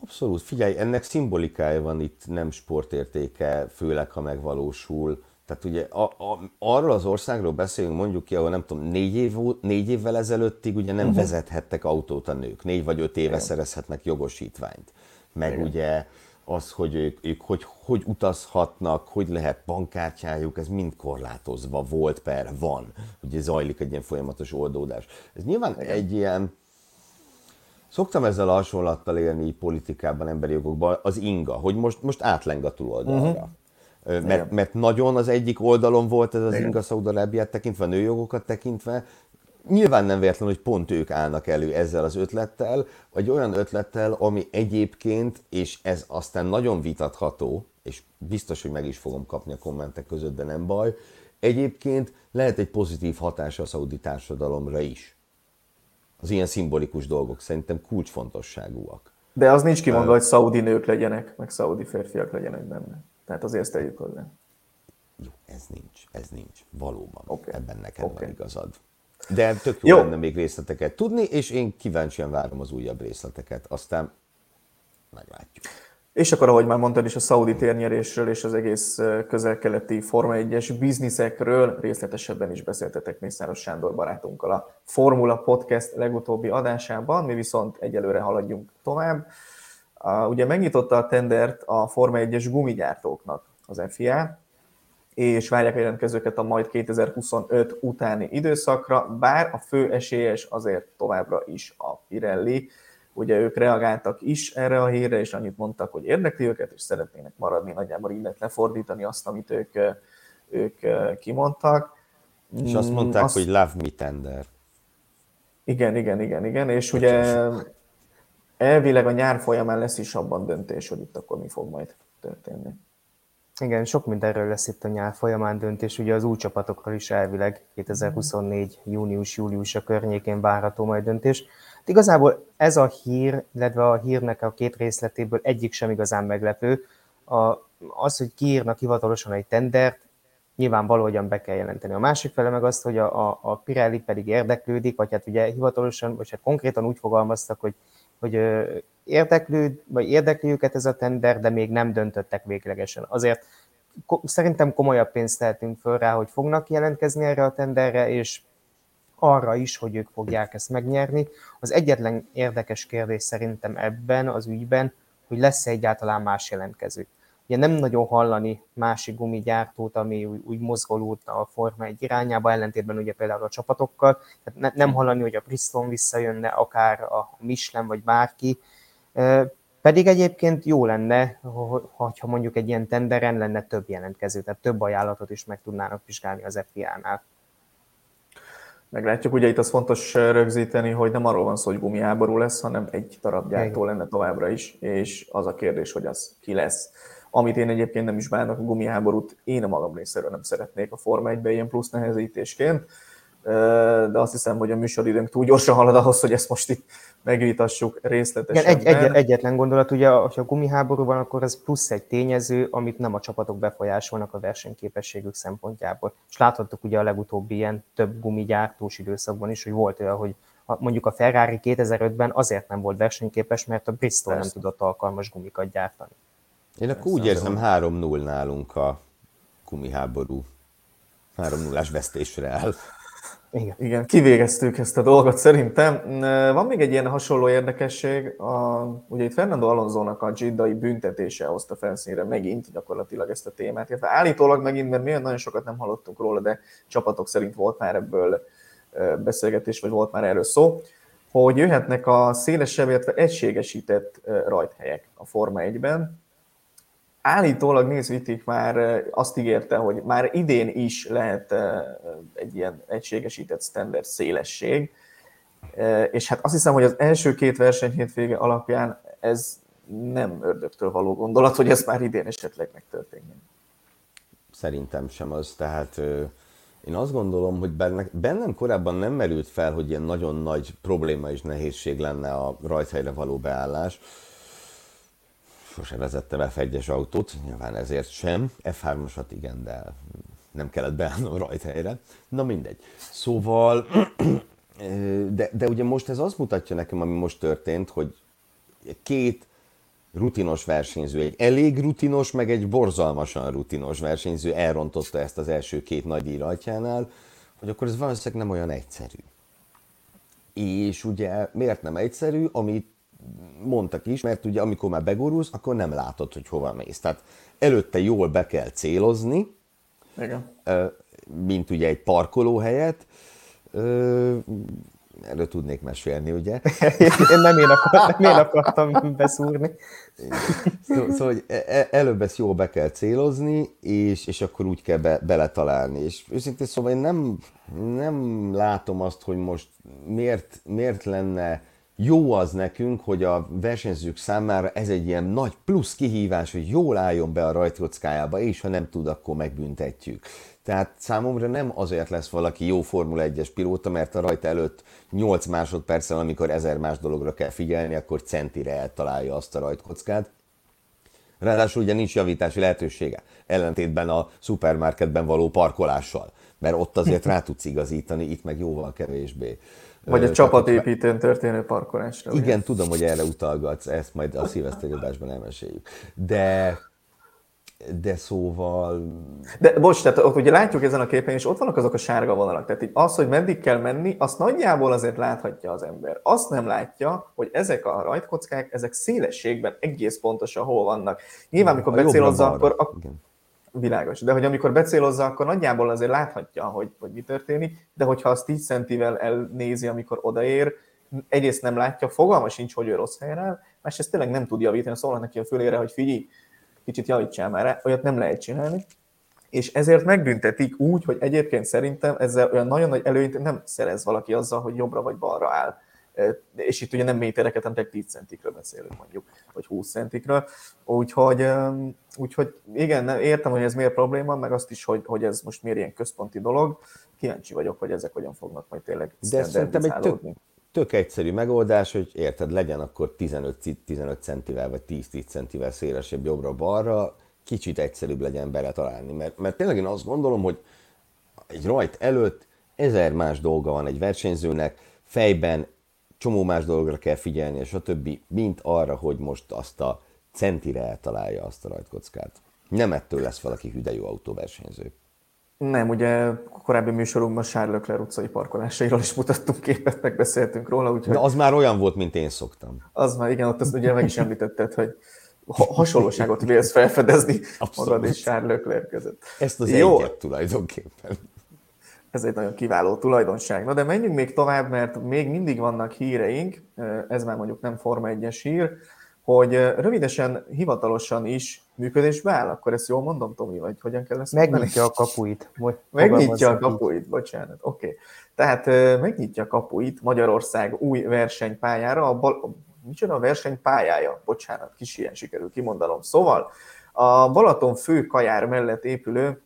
Abszolút, figyelj, ennek szimbolikája van itt, nem sportértéke, főleg ha megvalósul. Tehát ugye a, a, arról az országról beszélünk mondjuk ki, ahol nem tudom, négy, év, négy évvel ezelőttig ugye nem uh-huh. vezethettek autót a nők, négy vagy öt éve Igen. szerezhetnek jogosítványt. Meg Igen. ugye az, hogy ők, ők hogy, hogy utazhatnak, hogy lehet bankkártyájuk, ez mind korlátozva volt per van. Ugye zajlik egy ilyen folyamatos oldódás. Ez nyilván egy ilyen, szoktam ezzel a hasonlattal élni politikában, emberi jogokban, az inga, hogy most, most átleng a túloldalra. Uh-huh. Mert, mert nagyon az egyik oldalon volt ez az Igen. inga Szaudarábiát tekintve, a nőjogokat tekintve, nyilván nem véletlen, hogy pont ők állnak elő ezzel az ötlettel, vagy olyan ötlettel, ami egyébként, és ez aztán nagyon vitatható, és biztos, hogy meg is fogom kapni a kommentek között, de nem baj. Egyébként lehet egy pozitív hatása a szaudi társadalomra is. Az ilyen szimbolikus dolgok szerintem kulcsfontosságúak. De az nincs kimondva, hogy szaudi nők legyenek, meg szaudi férfiak legyenek benne. Tehát azért ezt tegyük hozzá. Jó, ez nincs, ez nincs. Valóban. Okay. Ebben neked okay. van igazad. De tök jó, jó lenne még részleteket tudni, és én kíváncsian várom az újabb részleteket. Aztán meglátjuk. És akkor, ahogy már mondtad is, a szaudi térnyerésről és az egész közel-keleti Forma 1-es bizniszekről részletesebben is beszéltetek Mészáros Sándor barátunkkal a Formula Podcast legutóbbi adásában, mi viszont egyelőre haladjunk tovább. Ugye megnyitotta a tendert a Forma 1-es gumigyártóknak az FIA, és várják a jelentkezőket a majd 2025 utáni időszakra, bár a fő esélyes azért továbbra is a Pirelli, Ugye ők reagáltak is erre a hírre, és annyit mondtak, hogy érdekli őket, és szeretnének maradni, nagyjából így lehet lefordítani azt, amit ők, ők kimondtak. És azt mondták, azt... hogy love me tender. Igen, igen, igen, igen, és ugye elvileg a nyár folyamán lesz is abban döntés, hogy itt akkor mi fog majd történni. Igen, sok mindenről lesz itt a nyár folyamán döntés, ugye az új csapatokról is elvileg 2024. június-július a környékén várható majd döntés. Hát igazából ez a hír, illetve a hírnek a két részletéből egyik sem igazán meglepő. A, az, hogy kiírnak hivatalosan egy tendert, nyilván valahogyan be kell jelenteni. A másik fele meg azt, hogy a, a, a Pirelli pedig érdeklődik, vagy hát ugye hivatalosan, vagy hát konkrétan úgy fogalmaztak, hogy, hogy érdeklő, vagy érdekli őket ez a tender, de még nem döntöttek véglegesen. Azért szerintem komolyabb pénzt tehetünk föl rá, hogy fognak jelentkezni erre a tenderre, és arra is, hogy ők fogják ezt megnyerni. Az egyetlen érdekes kérdés szerintem ebben az ügyben, hogy lesz-e egyáltalán más jelentkező. Ugye nem nagyon hallani másik gumigyártót, ami úgy, úgy mozgolódna a Forma egy irányába, ellentétben ugye például a csapatokkal. Tehát ne, nem hallani, hogy a Bristol visszajönne, akár a Michelin vagy bárki. Pedig egyébként jó lenne, ha mondjuk egy ilyen tenderen lenne több jelentkező, tehát több ajánlatot is meg tudnának vizsgálni az FIA-nál. Meglátjuk, ugye itt az fontos rögzíteni, hogy nem arról van szó, hogy gumiháború lesz, hanem egy darab gyártó lenne továbbra is, és az a kérdés, hogy az ki lesz. Amit én egyébként nem is bánok, a gumiháborút én a magam részéről nem szeretnék a Forma 1 ilyen plusz nehezítésként, de azt hiszem, hogy a műsoridőnk túl gyorsan halad ahhoz, hogy ezt most itt megvitassuk részletesen. Igen, egy, egy, egyetlen gondolat, ugye, ha a gumiháború van, akkor ez plusz egy tényező, amit nem a csapatok befolyásolnak a versenyképességük szempontjából. És láthattuk ugye a legutóbbi ilyen több gumigyártós időszakban is, hogy volt olyan, hogy mondjuk a Ferrari 2005-ben azért nem volt versenyképes, mert a Bristol Persze. nem tudott alkalmas gumikat gyártani. Én akkor úgy érzem 3-0 nálunk a gumiháború. 3-0-ás vesztésre áll. Igen. Igen, kivégeztük ezt a dolgot szerintem. Van még egy ilyen hasonló érdekesség, a, ugye itt Fernando Alonso-nak a Giddai büntetése hozta felszínre megint gyakorlatilag ezt a témát, illetve állítólag megint, mert milyen nagyon sokat nem hallottunk róla, de csapatok szerint volt már ebből beszélgetés, vagy volt már erről szó, hogy jöhetnek a szélesebb, illetve egységesített rajthelyek a Forma 1-ben, Állítólag Nils Wittig már azt ígérte, hogy már idén is lehet egy ilyen egységesített standard szélesség, és hát azt hiszem, hogy az első két verseny vége alapján ez nem ördögtől való gondolat, hogy ez már idén esetleg megtörténjen. Szerintem sem az, tehát én azt gondolom, hogy bennem korábban nem merült fel, hogy ilyen nagyon nagy probléma és nehézség lenne a rajthelyre való beállás sose vezettem F1-es autót, nyilván ezért sem. F3-osat igen, de nem kellett beállnom rajthelyre. Na mindegy. Szóval, de, de ugye most ez azt mutatja nekem, ami most történt, hogy két rutinos versenyző, egy elég rutinos, meg egy borzalmasan rutinos versenyző elrontotta ezt az első két nagy írajtjánál, hogy akkor ez valószínűleg nem olyan egyszerű. És ugye miért nem egyszerű, amit mondtak is, mert ugye amikor már begurulsz, akkor nem látod, hogy hova mész. Tehát előtte jól be kell célozni, Igen. mint ugye egy parkolóhelyet, erről tudnék mesélni, ugye? én nem én, akar, nem én akartam beszúrni. Szóval, szó, hogy e, e, előbb ezt jól be kell célozni, és, és akkor úgy kell be, beletalálni. És őszintén szóval én nem, nem látom azt, hogy most miért, miért lenne jó az nekünk, hogy a versenyzők számára ez egy ilyen nagy plusz kihívás, hogy jól álljon be a rajtkockájába, és ha nem tud, akkor megbüntetjük. Tehát számomra nem azért lesz valaki jó Formula 1-es pilóta, mert a rajta előtt 8 másodperccel, amikor ezer más dologra kell figyelni, akkor centire eltalálja azt a rajtkockát. Ráadásul ugye nincs javítási lehetősége, ellentétben a szupermarketben való parkolással, mert ott azért rá tudsz igazítani, itt meg jóval kevésbé. Vagy a csapatépítőn történő parkolásra. Igen, ugye? tudom, hogy erre utalgatsz, ezt majd a szilveszteri adásban elmeséljük. De de szóval... De bocs, tehát ott ugye látjuk ezen a képen, és ott vannak azok a sárga vonalak. Tehát így az, hogy meddig kell menni, azt nagyjából azért láthatja az ember. Azt nem látja, hogy ezek a rajtkockák, ezek szélességben egész pontosan hol vannak. Nyilván, amikor becélozza, akkor... A... Igen. Világos. De hogy amikor becélozza, akkor nagyjából azért láthatja, hogy, hogy mi történik, de hogyha azt 10 centivel elnézi, amikor odaér, egyrészt nem látja, fogalma sincs, hogy ő rossz helyen áll, másrészt tényleg nem tud javítani, szólnak neki a fülére, hogy figyelj, kicsit javítsál már olyat nem lehet csinálni, és ezért megbüntetik úgy, hogy egyébként szerintem ezzel olyan nagyon nagy előnyt nem szerez valaki azzal, hogy jobbra vagy balra áll. És itt ugye nem métereket, hanem 10 centikről beszélünk mondjuk, vagy 20 centikről. Úgyhogy, úgyhogy igen, értem, hogy ez miért probléma, meg azt is, hogy, hogy ez most miért ilyen központi dolog. Kíváncsi vagyok, hogy ezek hogyan fognak majd tényleg De szerintem egy tök, tök egyszerű megoldás, hogy érted, legyen akkor 15, 15 centivel vagy 10-10 centivel szélesebb jobbra-balra, kicsit egyszerűbb legyen bele találni. Mert, mert tényleg én azt gondolom, hogy egy rajt előtt ezer más dolga van egy versenyzőnek, fejben csomó más dologra kell figyelni, és a többi, mint arra, hogy most azt a centire eltalálja azt a rajtkockát. Nem ettől lesz valaki hüde jó autóversenyző. Nem, ugye korábbi műsorunkban Charles Leclerc utcai parkolásairól is mutattunk képet, megbeszéltünk róla. Úgyhogy... De az már olyan volt, mint én szoktam. Az már, igen, ott azt ugye meg is említetted, hogy hasonlóságot vélsz felfedezni Abszolút. magad és Charles Leclerc között. Ezt az Jó. egyet tulajdonképpen. Ez egy nagyon kiváló tulajdonság. Na de menjünk még tovább, mert még mindig vannak híreink, ez már mondjuk nem Forma 1-es hír, hogy rövidesen, hivatalosan is működésbe áll, akkor ezt jól mondom, Tomi, vagy hogyan kell ezt Megnyitja a kapuit. Megnyitja a kapuit, bocsánat, oké. Okay. Tehát megnyitja a kapuit Magyarország új versenypályára, a bal... micsoda a versenypályája? Bocsánat, kis ilyen sikerül kimondanom. Szóval a Balaton fő kajár mellett épülő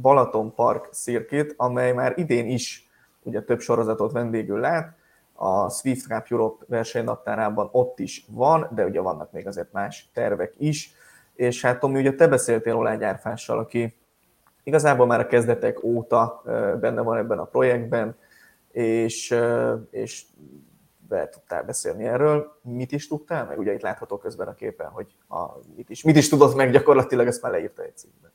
Balaton Park Circuit, amely már idén is ugye több sorozatot vendégül lát, a Swift Cup Europe versenynaptárában ott is van, de ugye vannak még azért más tervek is, és hát Tomi, ugye te beszéltél róla egy árfással, aki igazából már a kezdetek óta benne van ebben a projektben, és, és be tudtál beszélni erről. Mit is tudtál? Meg ugye itt látható közben a képen, hogy a, mit, is, mit is tudott meg gyakorlatilag, ezt már leírta egy cikkben.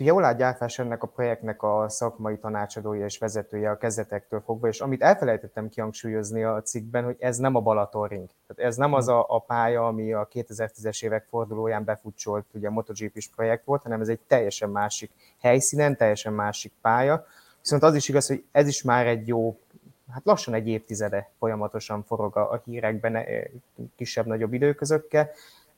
Ugye Olá Gyárfás ennek a projektnek a szakmai tanácsadója és vezetője a kezdetektől fogva, és amit elfelejtettem kihangsúlyozni a cikkben, hogy ez nem a Balatonring. Tehát ez nem az a, a pálya, ami a 2010-es évek fordulóján befutcsolt, ugye a MotoGP-s projekt volt, hanem ez egy teljesen másik helyszínen, teljesen másik pálya. Viszont az is igaz, hogy ez is már egy jó, hát lassan egy évtizede folyamatosan forog a, a hírekben eh, kisebb-nagyobb időközökkel,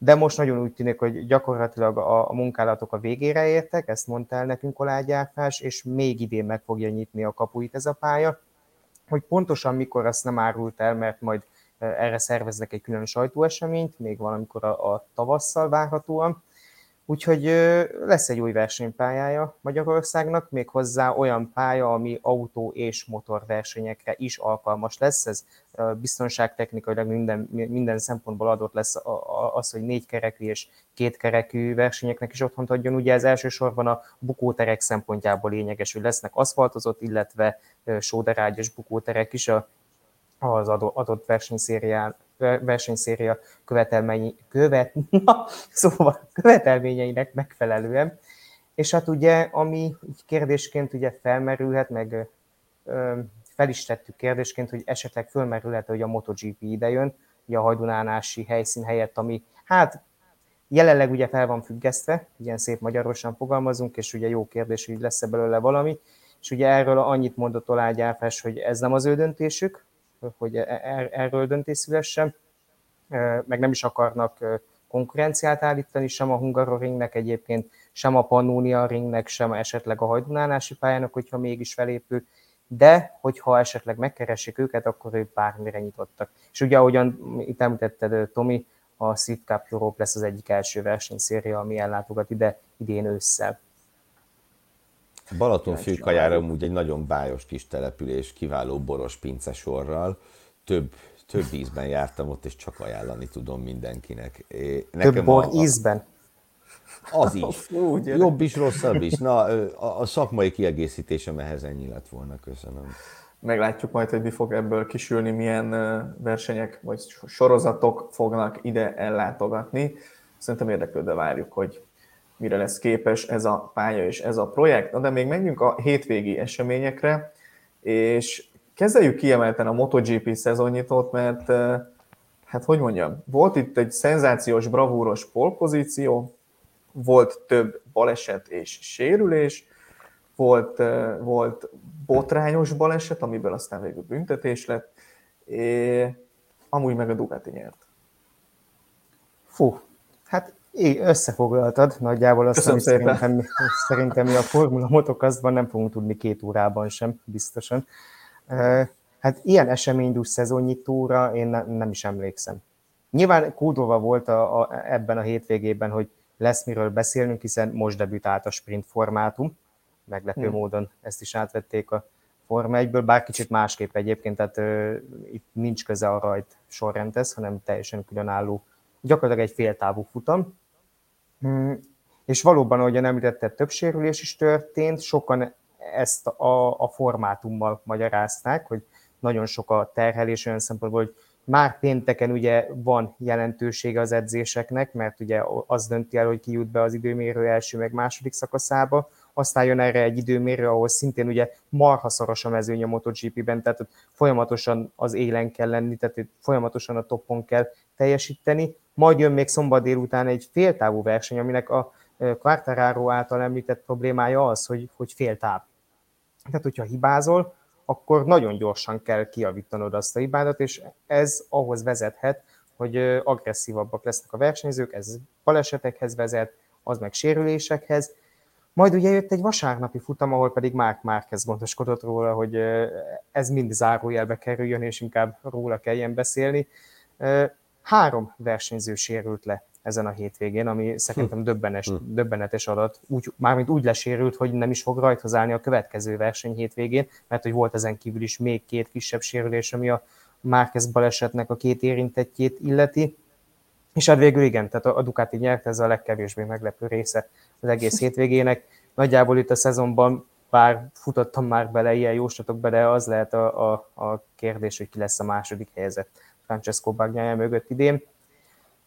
de most nagyon úgy tűnik, hogy gyakorlatilag a, a munkálatok a végére értek, ezt mondta el nekünk Kolágyárfás, és még idén meg fogja nyitni a kapuit ez a pálya. Hogy pontosan mikor azt nem árult el, mert majd e, erre szerveznek egy külön sajtóeseményt, még valamikor a, a tavasszal várhatóan, Úgyhogy lesz egy új versenypályája Magyarországnak, méghozzá olyan pálya, ami autó és motor versenyekre is alkalmas lesz. Ez biztonságtechnikailag minden, minden szempontból adott lesz az, hogy négy kerekű és két kerekű versenyeknek is otthont adjon. Ugye ez elsősorban a bukóterek szempontjából lényeges, hogy lesznek aszfaltozott, illetve sóderágyas bukóterek is az adott versenyszérián versenyszéria követelményi, követ, na, szóval követelményeinek megfelelően. És hát ugye, ami kérdésként ugye felmerülhet, meg ö, fel is tettük kérdésként, hogy esetleg fölmerülhet, hogy a MotoGP idejön, ugye a hajdunánási helyszín helyett, ami hát jelenleg ugye fel van függesztve, ilyen szép magyarosan fogalmazunk, és ugye jó kérdés, hogy lesz-e belőle valami, és ugye erről annyit mondott Áfás, hogy ez nem az ő döntésük, hogy e- er, erről döntés szülessen, meg nem is akarnak konkurenciát állítani sem a Hungaroringnek egyébként, sem a Pannonia Ringnek, sem esetleg a hajdunánási pályának, hogyha mégis felépül, de hogyha esetleg megkeresik őket, akkor ők bármire nyitottak. És ugye ahogyan itt említetted, Tomi, a Seed Cup Europe lesz az egyik első versenyszéria, ami ellátogat ide idén ősszel. Balaton főkajára amúgy egy nagyon bájos kis település, kiváló boros pincesorral. Több, több ízben jártam ott, és csak ajánlani tudom mindenkinek. Nekem több bor a, ízben? Az is. Fú, Jobb is, rosszabb is. Na, a, a szakmai kiegészítésem ehhez ennyi lett volna, köszönöm. Meglátjuk majd, hogy mi fog ebből kisülni, milyen versenyek vagy sorozatok fognak ide ellátogatni. Szerintem érdeklődve várjuk, hogy mire lesz képes ez a pálya és ez a projekt. Na de még menjünk a hétvégi eseményekre, és kezeljük kiemelten a MotoGP szezonnyitót, mert hát hogy mondjam, volt itt egy szenzációs, bravúros polpozíció, volt több baleset és sérülés, volt, volt botrányos baleset, amiből aztán végül büntetés lett, és amúgy meg a Ducati nyert. Fú, hát összefoglaltad nagyjából azt, amit szerintem, szerintem mi a Formula Motocastban nem fogunk tudni két órában sem, biztosan. Hát ilyen eseménydús szezonnyitóra én ne, nem is emlékszem. Nyilván kódolva volt a, a, ebben a hétvégében, hogy lesz miről beszélnünk, hiszen most debütált a sprint formátum, meglepő hmm. módon ezt is átvették a Forma 1-ből, bár kicsit másképp egyébként, tehát ö, itt nincs köze a rajt sorrendhez, hanem teljesen különálló, gyakorlatilag egy féltávú futam. Hmm. És valóban, ahogyan említetted, több sérülés is történt, sokan ezt a, a formátummal magyarázták, hogy nagyon sok a terhelés olyan szempontból, hogy már pénteken ugye van jelentősége az edzéseknek, mert ugye az dönti el, hogy ki jut be az időmérő első meg második szakaszába, aztán jön erre egy időmérő, ahol szintén ugye marha szoros a mezőny a MotoGP-ben, tehát folyamatosan az élen kell lenni, tehát folyamatosan a toppon kell teljesíteni. Majd jön még szombat délután egy féltávú verseny, aminek a Quartararo által említett problémája az, hogy, hogy féltáv. Tehát, hogyha hibázol, akkor nagyon gyorsan kell kiavítanod azt a hibádat, és ez ahhoz vezethet, hogy agresszívabbak lesznek a versenyzők, ez balesetekhez vezet, az meg sérülésekhez. Majd ugye jött egy vasárnapi futam, ahol pedig Márk Márquez gondoskodott róla, hogy ez mind zárójelbe kerüljön, és inkább róla kelljen beszélni. Három versenyző sérült le ezen a hétvégén, ami szerintem hm. döbbenes, hm. döbbenetes adat. Úgy, mármint úgy lesérült, hogy nem is fog rajthoz állni a következő verseny hétvégén, mert hogy volt ezen kívül is még két kisebb sérülés, ami a Márquez balesetnek a két érintettjét illeti. És hát végül igen, tehát a Ducati nyert, ez a legkevésbé meglepő része az egész hétvégének. Nagyjából itt a szezonban bár futottam már bele ilyen jóslatok bele, az lehet a, a, a kérdés, hogy ki lesz a második helyzet Francesco Bagnaia mögött idén.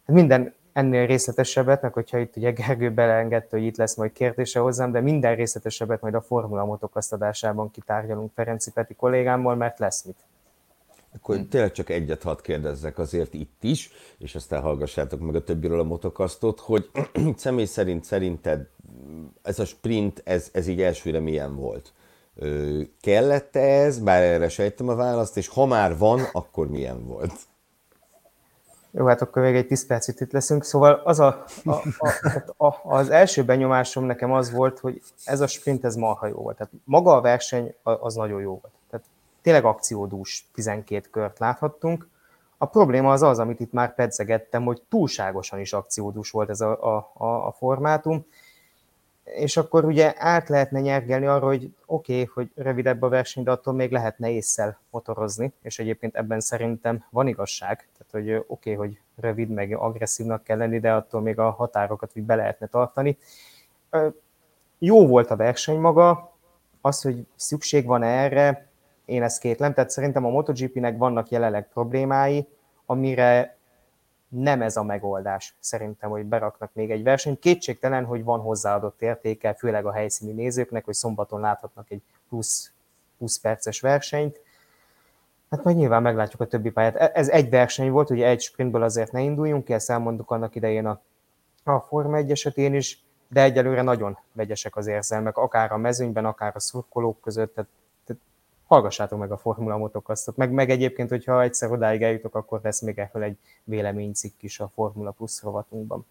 Hát minden ennél részletesebbet, meg hogyha itt ugye Gergő beleengedte, hogy itt lesz majd kérdése hozzám, de minden részletesebbet majd a Formula Motocast adásában kitárgyalunk Ferenci Peti kollégámmal, mert lesz mit. Akkor tényleg csak egyet hadd kérdezzek azért itt is, és aztán hallgassátok meg a többiről a motokasztot, hogy személy szerint szerinted ez a sprint, ez, ez így elsőre milyen volt? Ö, kellett ez, bár erre sejtem a választ, és ha már van, akkor milyen volt? Jó, hát akkor még egy 10 percet itt leszünk. Szóval az, a, a, a, a, az első benyomásom nekem az volt, hogy ez a sprint, ez marha jó volt. Tehát maga a verseny az nagyon jó volt. Tehát tényleg akciódús 12 kört láthattunk. A probléma az az, amit itt már pedzegettem, hogy túlságosan is akciódús volt ez a, a, a, a formátum, és akkor ugye át lehetne nyergelni arra, hogy oké, okay, hogy rövidebb a verseny, de attól még lehetne észszel motorozni, és egyébként ebben szerintem van igazság, tehát hogy oké, okay, hogy rövid, meg agresszívnak kell lenni, de attól még a határokat úgy be lehetne tartani. Jó volt a verseny maga, az, hogy szükség van erre, én ezt kétlem, tehát szerintem a MotoGP-nek vannak jelenleg problémái, amire nem ez a megoldás szerintem, hogy beraknak még egy versenyt. Kétségtelen, hogy van hozzáadott értéke, főleg a helyszíni nézőknek, hogy szombaton láthatnak egy plusz 20 perces versenyt. Hát majd nyilván meglátjuk a többi pályát. E- ez egy verseny volt, ugye egy sprintből azért ne induljunk ki, ezt elmondtuk annak idején a, a Forma 1 esetén is, de egyelőre nagyon vegyesek az érzelmek, akár a mezőnyben, akár a szurkolók között, tehát hallgassátok meg a Formula Motocastot, meg, meg egyébként, hogyha egyszer odáig eljutok, akkor lesz még erről egy véleménycikk is a Formula Plus rovatunkban.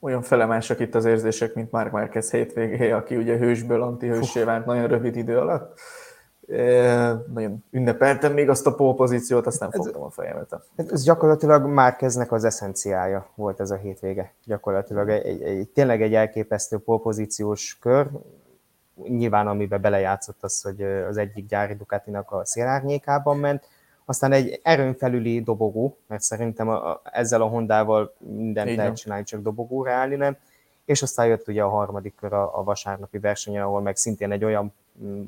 Olyan felemásak itt az érzések, mint Mark Marquez hétvégé, aki ugye hősből antihőssé vált nagyon rövid idő alatt. nagyon ünnepeltem még azt a polpozíciót, azt nem fogtam a fejemet. Ez, ez gyakorlatilag Márkeznek az eszenciája volt ez a hétvége. Gyakorlatilag egy, egy, egy, tényleg egy elképesztő polpozíciós kör, nyilván amiben belejátszott az, hogy az egyik gyári Ducatinak a szélárnyékában ment, aztán egy erőn felüli dobogó, mert szerintem a, a, ezzel a Hondával mindent lehet csinálni, csak dobogóra állni nem, és aztán jött ugye a harmadik kör a, a vasárnapi versenyen, ahol meg szintén egy olyan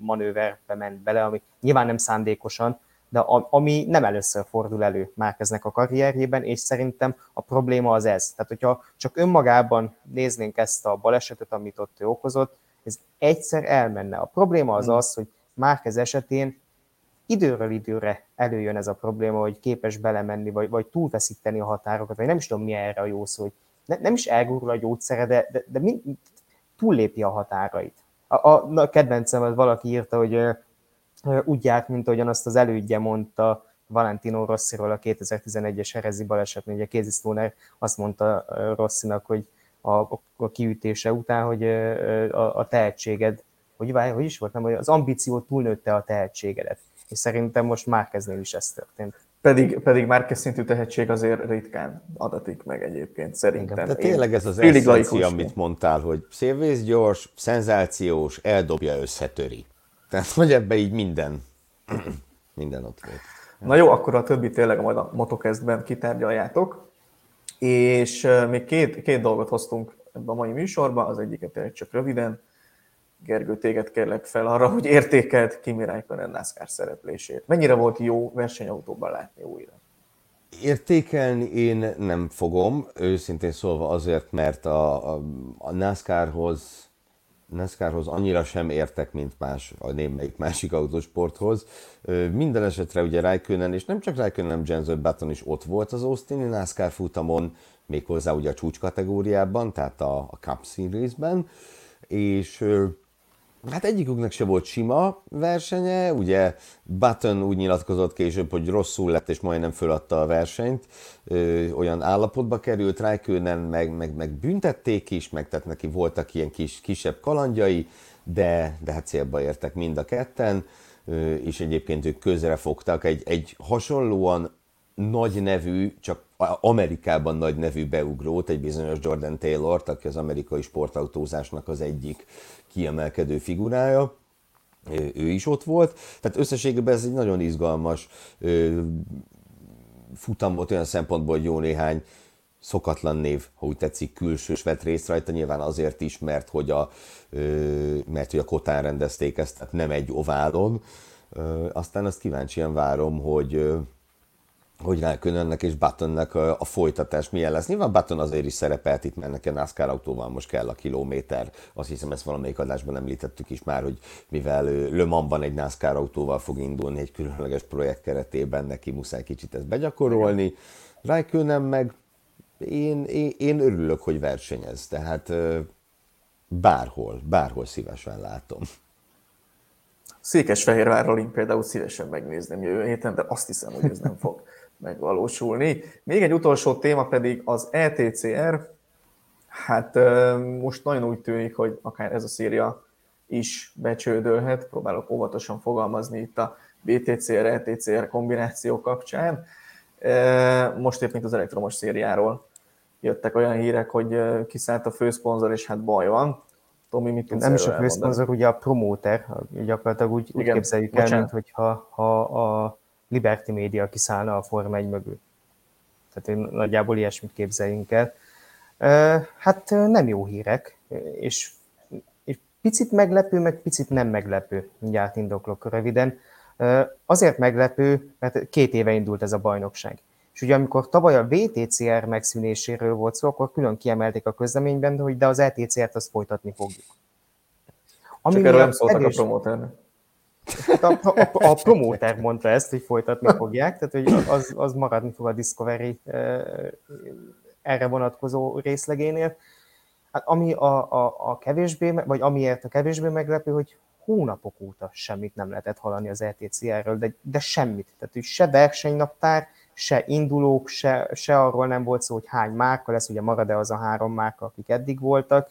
manőverbe ment bele, ami nyilván nem szándékosan, de a, ami nem először fordul elő Márkeznek a karrierjében, és szerintem a probléma az ez. Tehát, hogyha csak önmagában néznénk ezt a balesetet, amit ott ő okozott, ez egyszer elmenne. A probléma az hmm. az, hogy Márkez esetén időről időre előjön ez a probléma, hogy képes belemenni, vagy, vagy túlveszíteni a határokat, vagy nem is tudom mi erre a jó szó, hogy ne, nem is elgurul a gyógyszere, de, de, de mind, túllépi a határait. A, a, a kedvencem, az valaki írta, hogy uh, úgy járt, mint ahogyan azt az elődje mondta Valentino Rossiról a 2011-es Herezi balesetnél, ugye Stoner azt mondta Rossinak, hogy a, a kiütése után, hogy a, a tehetséged, hogy, hogy is volt, nem, hogy az ambíció túlnőtte a tehetségedet. És szerintem most Márkeznél is ez történt. Pedig, pedig Márkez szintű tehetség azért ritkán adatik meg egyébként, szerintem. De tényleg ez az eszencia, amit mondtál, hogy szélvész gyors, szenzációs, eldobja, összetöri. Tehát, hogy ebbe így minden, minden ott volt. Na jó, akkor a többi tényleg majd a motokesztben kitárgyaljátok. És még két, két dolgot hoztunk ebbe a mai műsorba, az egyiket csak röviden. Gergő, téged kérlek fel arra, hogy értékeld Kimi Räikkönen NASCAR szereplését. Mennyire volt jó versenyautóban látni újra? Értékelni én nem fogom, őszintén szólva azért, mert a, a NASCAR-hoz NASCAR-hoz annyira sem értek, mint más, a némelyik másik autósporthoz. Minden esetre ugye Raikkonen, és nem csak Raikkonen, Jensen Button is ott volt az Austini NASCAR futamon, méghozzá ugye a csúcs kategóriában, tehát a, a Cup Series-ben, és Hát egyiküknek se volt sima versenye, ugye Button úgy nyilatkozott később, hogy rosszul lett és majdnem föladta a versenyt, ö, olyan állapotba került, Raikkonen meg, meg, meg büntették is, meg tehát neki voltak ilyen kis, kisebb kalandjai, de, de hát célba értek mind a ketten, ö, és egyébként ők közre fogtak egy, egy hasonlóan nagy nevű, csak Amerikában nagy nevű beugrót, egy bizonyos Jordan Taylor, aki az amerikai sportautózásnak az egyik kiemelkedő figurája, ő is ott volt. Tehát összességében ez egy nagyon izgalmas futam volt olyan szempontból, hogy jó néhány szokatlan név, ha úgy tetszik, külsős vett részt rajta, nyilván azért is, mert hogy a, mert hogy a Kotán rendezték ezt, tehát nem egy oválon. Aztán azt kíváncsian várom, hogy hogy Raikkonennek és Buttonnek a, folytatás milyen lesz. Nyilván Button azért is szerepelt itt, mert neki a NASCAR autóval most kell a kilométer. Azt hiszem, ezt valamelyik adásban említettük is már, hogy mivel Le Mansban egy NASCAR autóval fog indulni egy különleges projekt keretében, neki muszáj kicsit ezt begyakorolni. Raikkonen meg én, én, én örülök, hogy versenyez, tehát bárhol, bárhol szívesen látom. Székesfehérvárról én például szívesen megnézném jövő héten, de azt hiszem, hogy ez nem fog megvalósulni. Még egy utolsó téma pedig az ETCR. Hát most nagyon úgy tűnik, hogy akár ez a széria is becsődölhet, próbálok óvatosan fogalmazni itt a BTCR-ETCR kombináció kapcsán. Most épp mint az elektromos szériáról jöttek olyan hírek, hogy kiszállt a főszponzor, és hát baj van. Tomi, mit tudsz Nem is a főszponzor, ugye a promóter, gyakorlatilag úgy, úgy képzeljük el, mint hogyha ha a Liberty Media kiszállna a Forma 1 mögül. Tehát én nagyjából ilyesmit képzeljünk el. Hát nem jó hírek, és, picit meglepő, meg picit nem meglepő, mindjárt indoklok röviden. Azért meglepő, mert két éve indult ez a bajnokság. És ugye amikor tavaly a VTCR megszűnéséről volt szó, akkor külön kiemelték a közleményben, hogy de az ETCR-t azt folytatni fogjuk. Ami Csak erről nem szóltak a promóternek. Hát a, a, a promóter mondta ezt, hogy folytatni fogják, tehát hogy az, az maradni fog a Discovery erre vonatkozó részlegénél. Hát ami a, a, a kevésbé, vagy amiért a kevésbé meglepő, hogy hónapok óta semmit nem lehetett hallani az ETCR-ről, de, de semmit. Tehát, hogy se versenynaptár, se indulók, se, se arról nem volt szó, hogy hány márka lesz, ugye marad-e az a három márka, akik eddig voltak.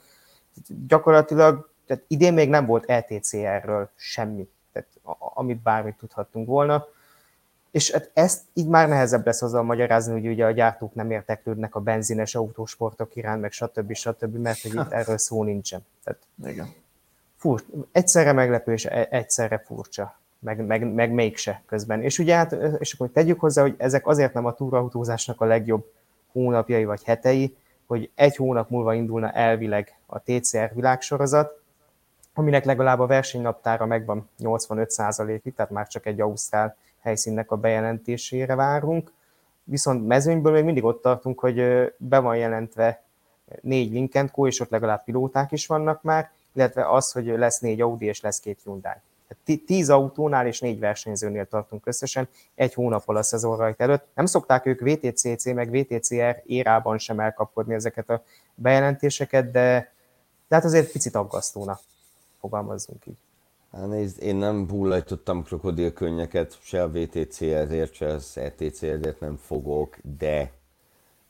Gyakorlatilag, tehát idén még nem volt ETCR-ről semmi tehát amit bármit tudhattunk volna. És hát ezt így már nehezebb lesz azzal magyarázni, hogy ugye a gyártók nem érteklődnek a benzines autósportok iránt, meg stb. stb., mert hogy itt erről szó nincsen. Tehát Igen. Furcsa, egyszerre meglepő és e- egyszerre furcsa, meg, meg, meg mégse közben. És ugye hát, és akkor tegyük hozzá, hogy ezek azért nem a túrautózásnak a legjobb hónapjai vagy hetei, hogy egy hónap múlva indulna elvileg a TCR világsorozat, aminek legalább a versenynaptára megvan 85%-ig, tehát már csak egy ausztrál helyszínnek a bejelentésére várunk. Viszont mezőnyből még mindig ott tartunk, hogy be van jelentve négy Lincoln Co, és ott legalább pilóták is vannak már, illetve az, hogy lesz négy Audi és lesz két Hyundai. Tíz autónál és négy versenyzőnél tartunk összesen egy hónappal a szezon rajta előtt. Nem szokták ők VTCC meg VTCR érában sem elkapkodni ezeket a bejelentéseket, de, de hát azért picit aggasztóna, fogalmazzunk így. Hát nézd, én nem hullajtottam krokodilkönnyeket, se a VTC ezért, se az ETC ezért nem fogok, de,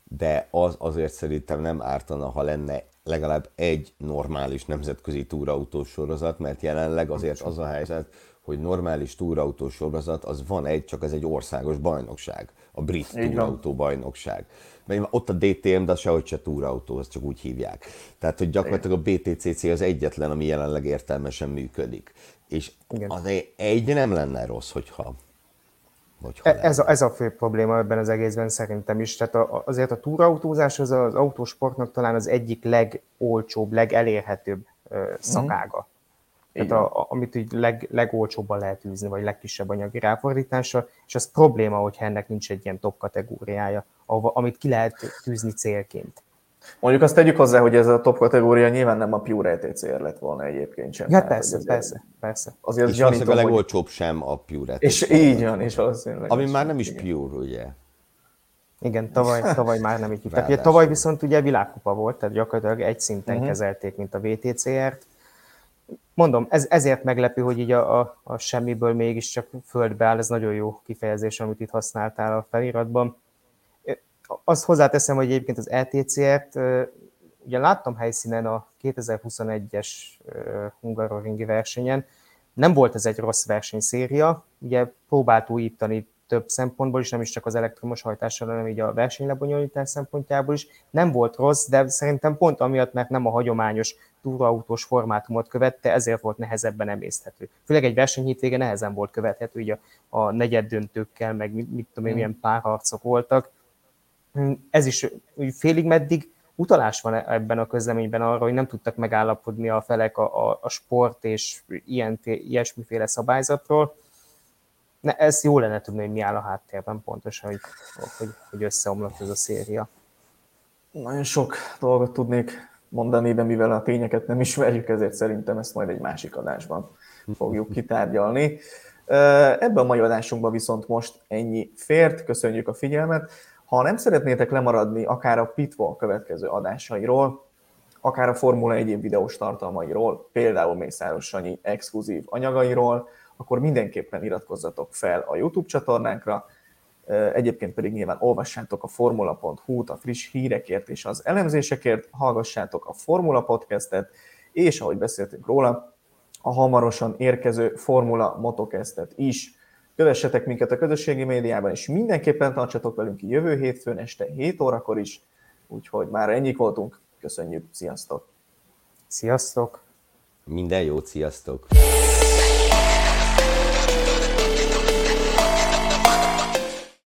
de az azért szerintem nem ártana, ha lenne legalább egy normális nemzetközi túrautós sorozat, mert jelenleg azért az a helyzet, hogy normális túrautós sorozat, az van egy, csak ez egy országos bajnokság, a brit túrautó bajnokság. Mert ott a DTM, de sehogy se túrautó, azt csak úgy hívják. Tehát, hogy gyakorlatilag a BTCC az egyetlen, ami jelenleg értelmesen működik. És Igen. az egy nem lenne rossz, hogyha Hogyha e, ez, a, ez a fő probléma ebben az egészben szerintem is. Tehát a, azért a túrautózás az az autósportnak talán az egyik legolcsóbb, legelérhetőbb szakága. Mm. Tehát a, a, amit így leg, legolcsóbban lehet űzni, vagy legkisebb anyagi ráfordítással, és az probléma, hogyha ennek nincs egy ilyen top kategóriája, ahova, amit ki lehet tűzni célként. Mondjuk azt tegyük hozzá, hogy ez a top kategória nyilván nem a Pure ETCR lett volna egyébként sem. Ja, persze, persze, persze. Azért és gyanítom, a legolcsóbb hogy... sem a Pure ETCR. És így van, és valószínűleg. Ami már nem is igen. Pure, ugye? Igen, tavaly, tavaly már nem így hívták. Ugye, tavaly viszont ugye világkupa volt, tehát gyakorlatilag egy szinten uh-huh. kezelték, mint a VTCR-t. Mondom, ez, ezért meglepő, hogy így a, a, a semmiből mégiscsak földbe áll, ez nagyon jó kifejezés, amit itt használtál a feliratban. Azt hozzáteszem, hogy egyébként az ETCR-t, ugye láttam helyszínen a 2021-es Hungaroringi versenyen, nem volt ez egy rossz versenyszéria, ugye próbált újítani több szempontból is, nem is csak az elektromos hajtással, hanem így a versenylebonyolítás szempontjából is. Nem volt rossz, de szerintem pont amiatt, mert nem a hagyományos túraautós formátumot követte, ezért volt nehezebben emészthető. Főleg egy versenyhétvége nehezen volt követhető, ugye a, a negyed döntőkkel, meg mit, mit tudom én, hmm. milyen párharcok voltak, ez is félig meddig utalás van ebben a közleményben arra, hogy nem tudtak megállapodni a felek a, a, a sport és ilyen, ilyesmiféle szabályzatról. Ne, ez jó lenne tudni, hogy mi áll a háttérben pontosan, hogy, hogy, hogy összeomlott ez a széria. Nagyon sok dolgot tudnék mondani, de mivel a tényeket nem ismerjük, ezért szerintem ezt majd egy másik adásban fogjuk kitárgyalni. Ebben a mai adásunkban viszont most ennyi fért, köszönjük a figyelmet. Ha nem szeretnétek lemaradni akár a Pitfall következő adásairól, akár a Formula 1 év videós tartalmairól, például Mészáros Sanyi exkluzív anyagairól, akkor mindenképpen iratkozzatok fel a YouTube csatornánkra, egyébként pedig nyilván olvassátok a formula.hu-t a friss hírekért és az elemzésekért, hallgassátok a Formula Podcastet, és ahogy beszéltünk róla, a hamarosan érkező Formula Motocastet is. Kövessetek minket a közösségi médiában, és mindenképpen tartsatok velünk jövő hétfőn este 7 órakor is. Úgyhogy már ennyik voltunk. Köszönjük, sziasztok! Sziasztok! Minden jót, sziasztok!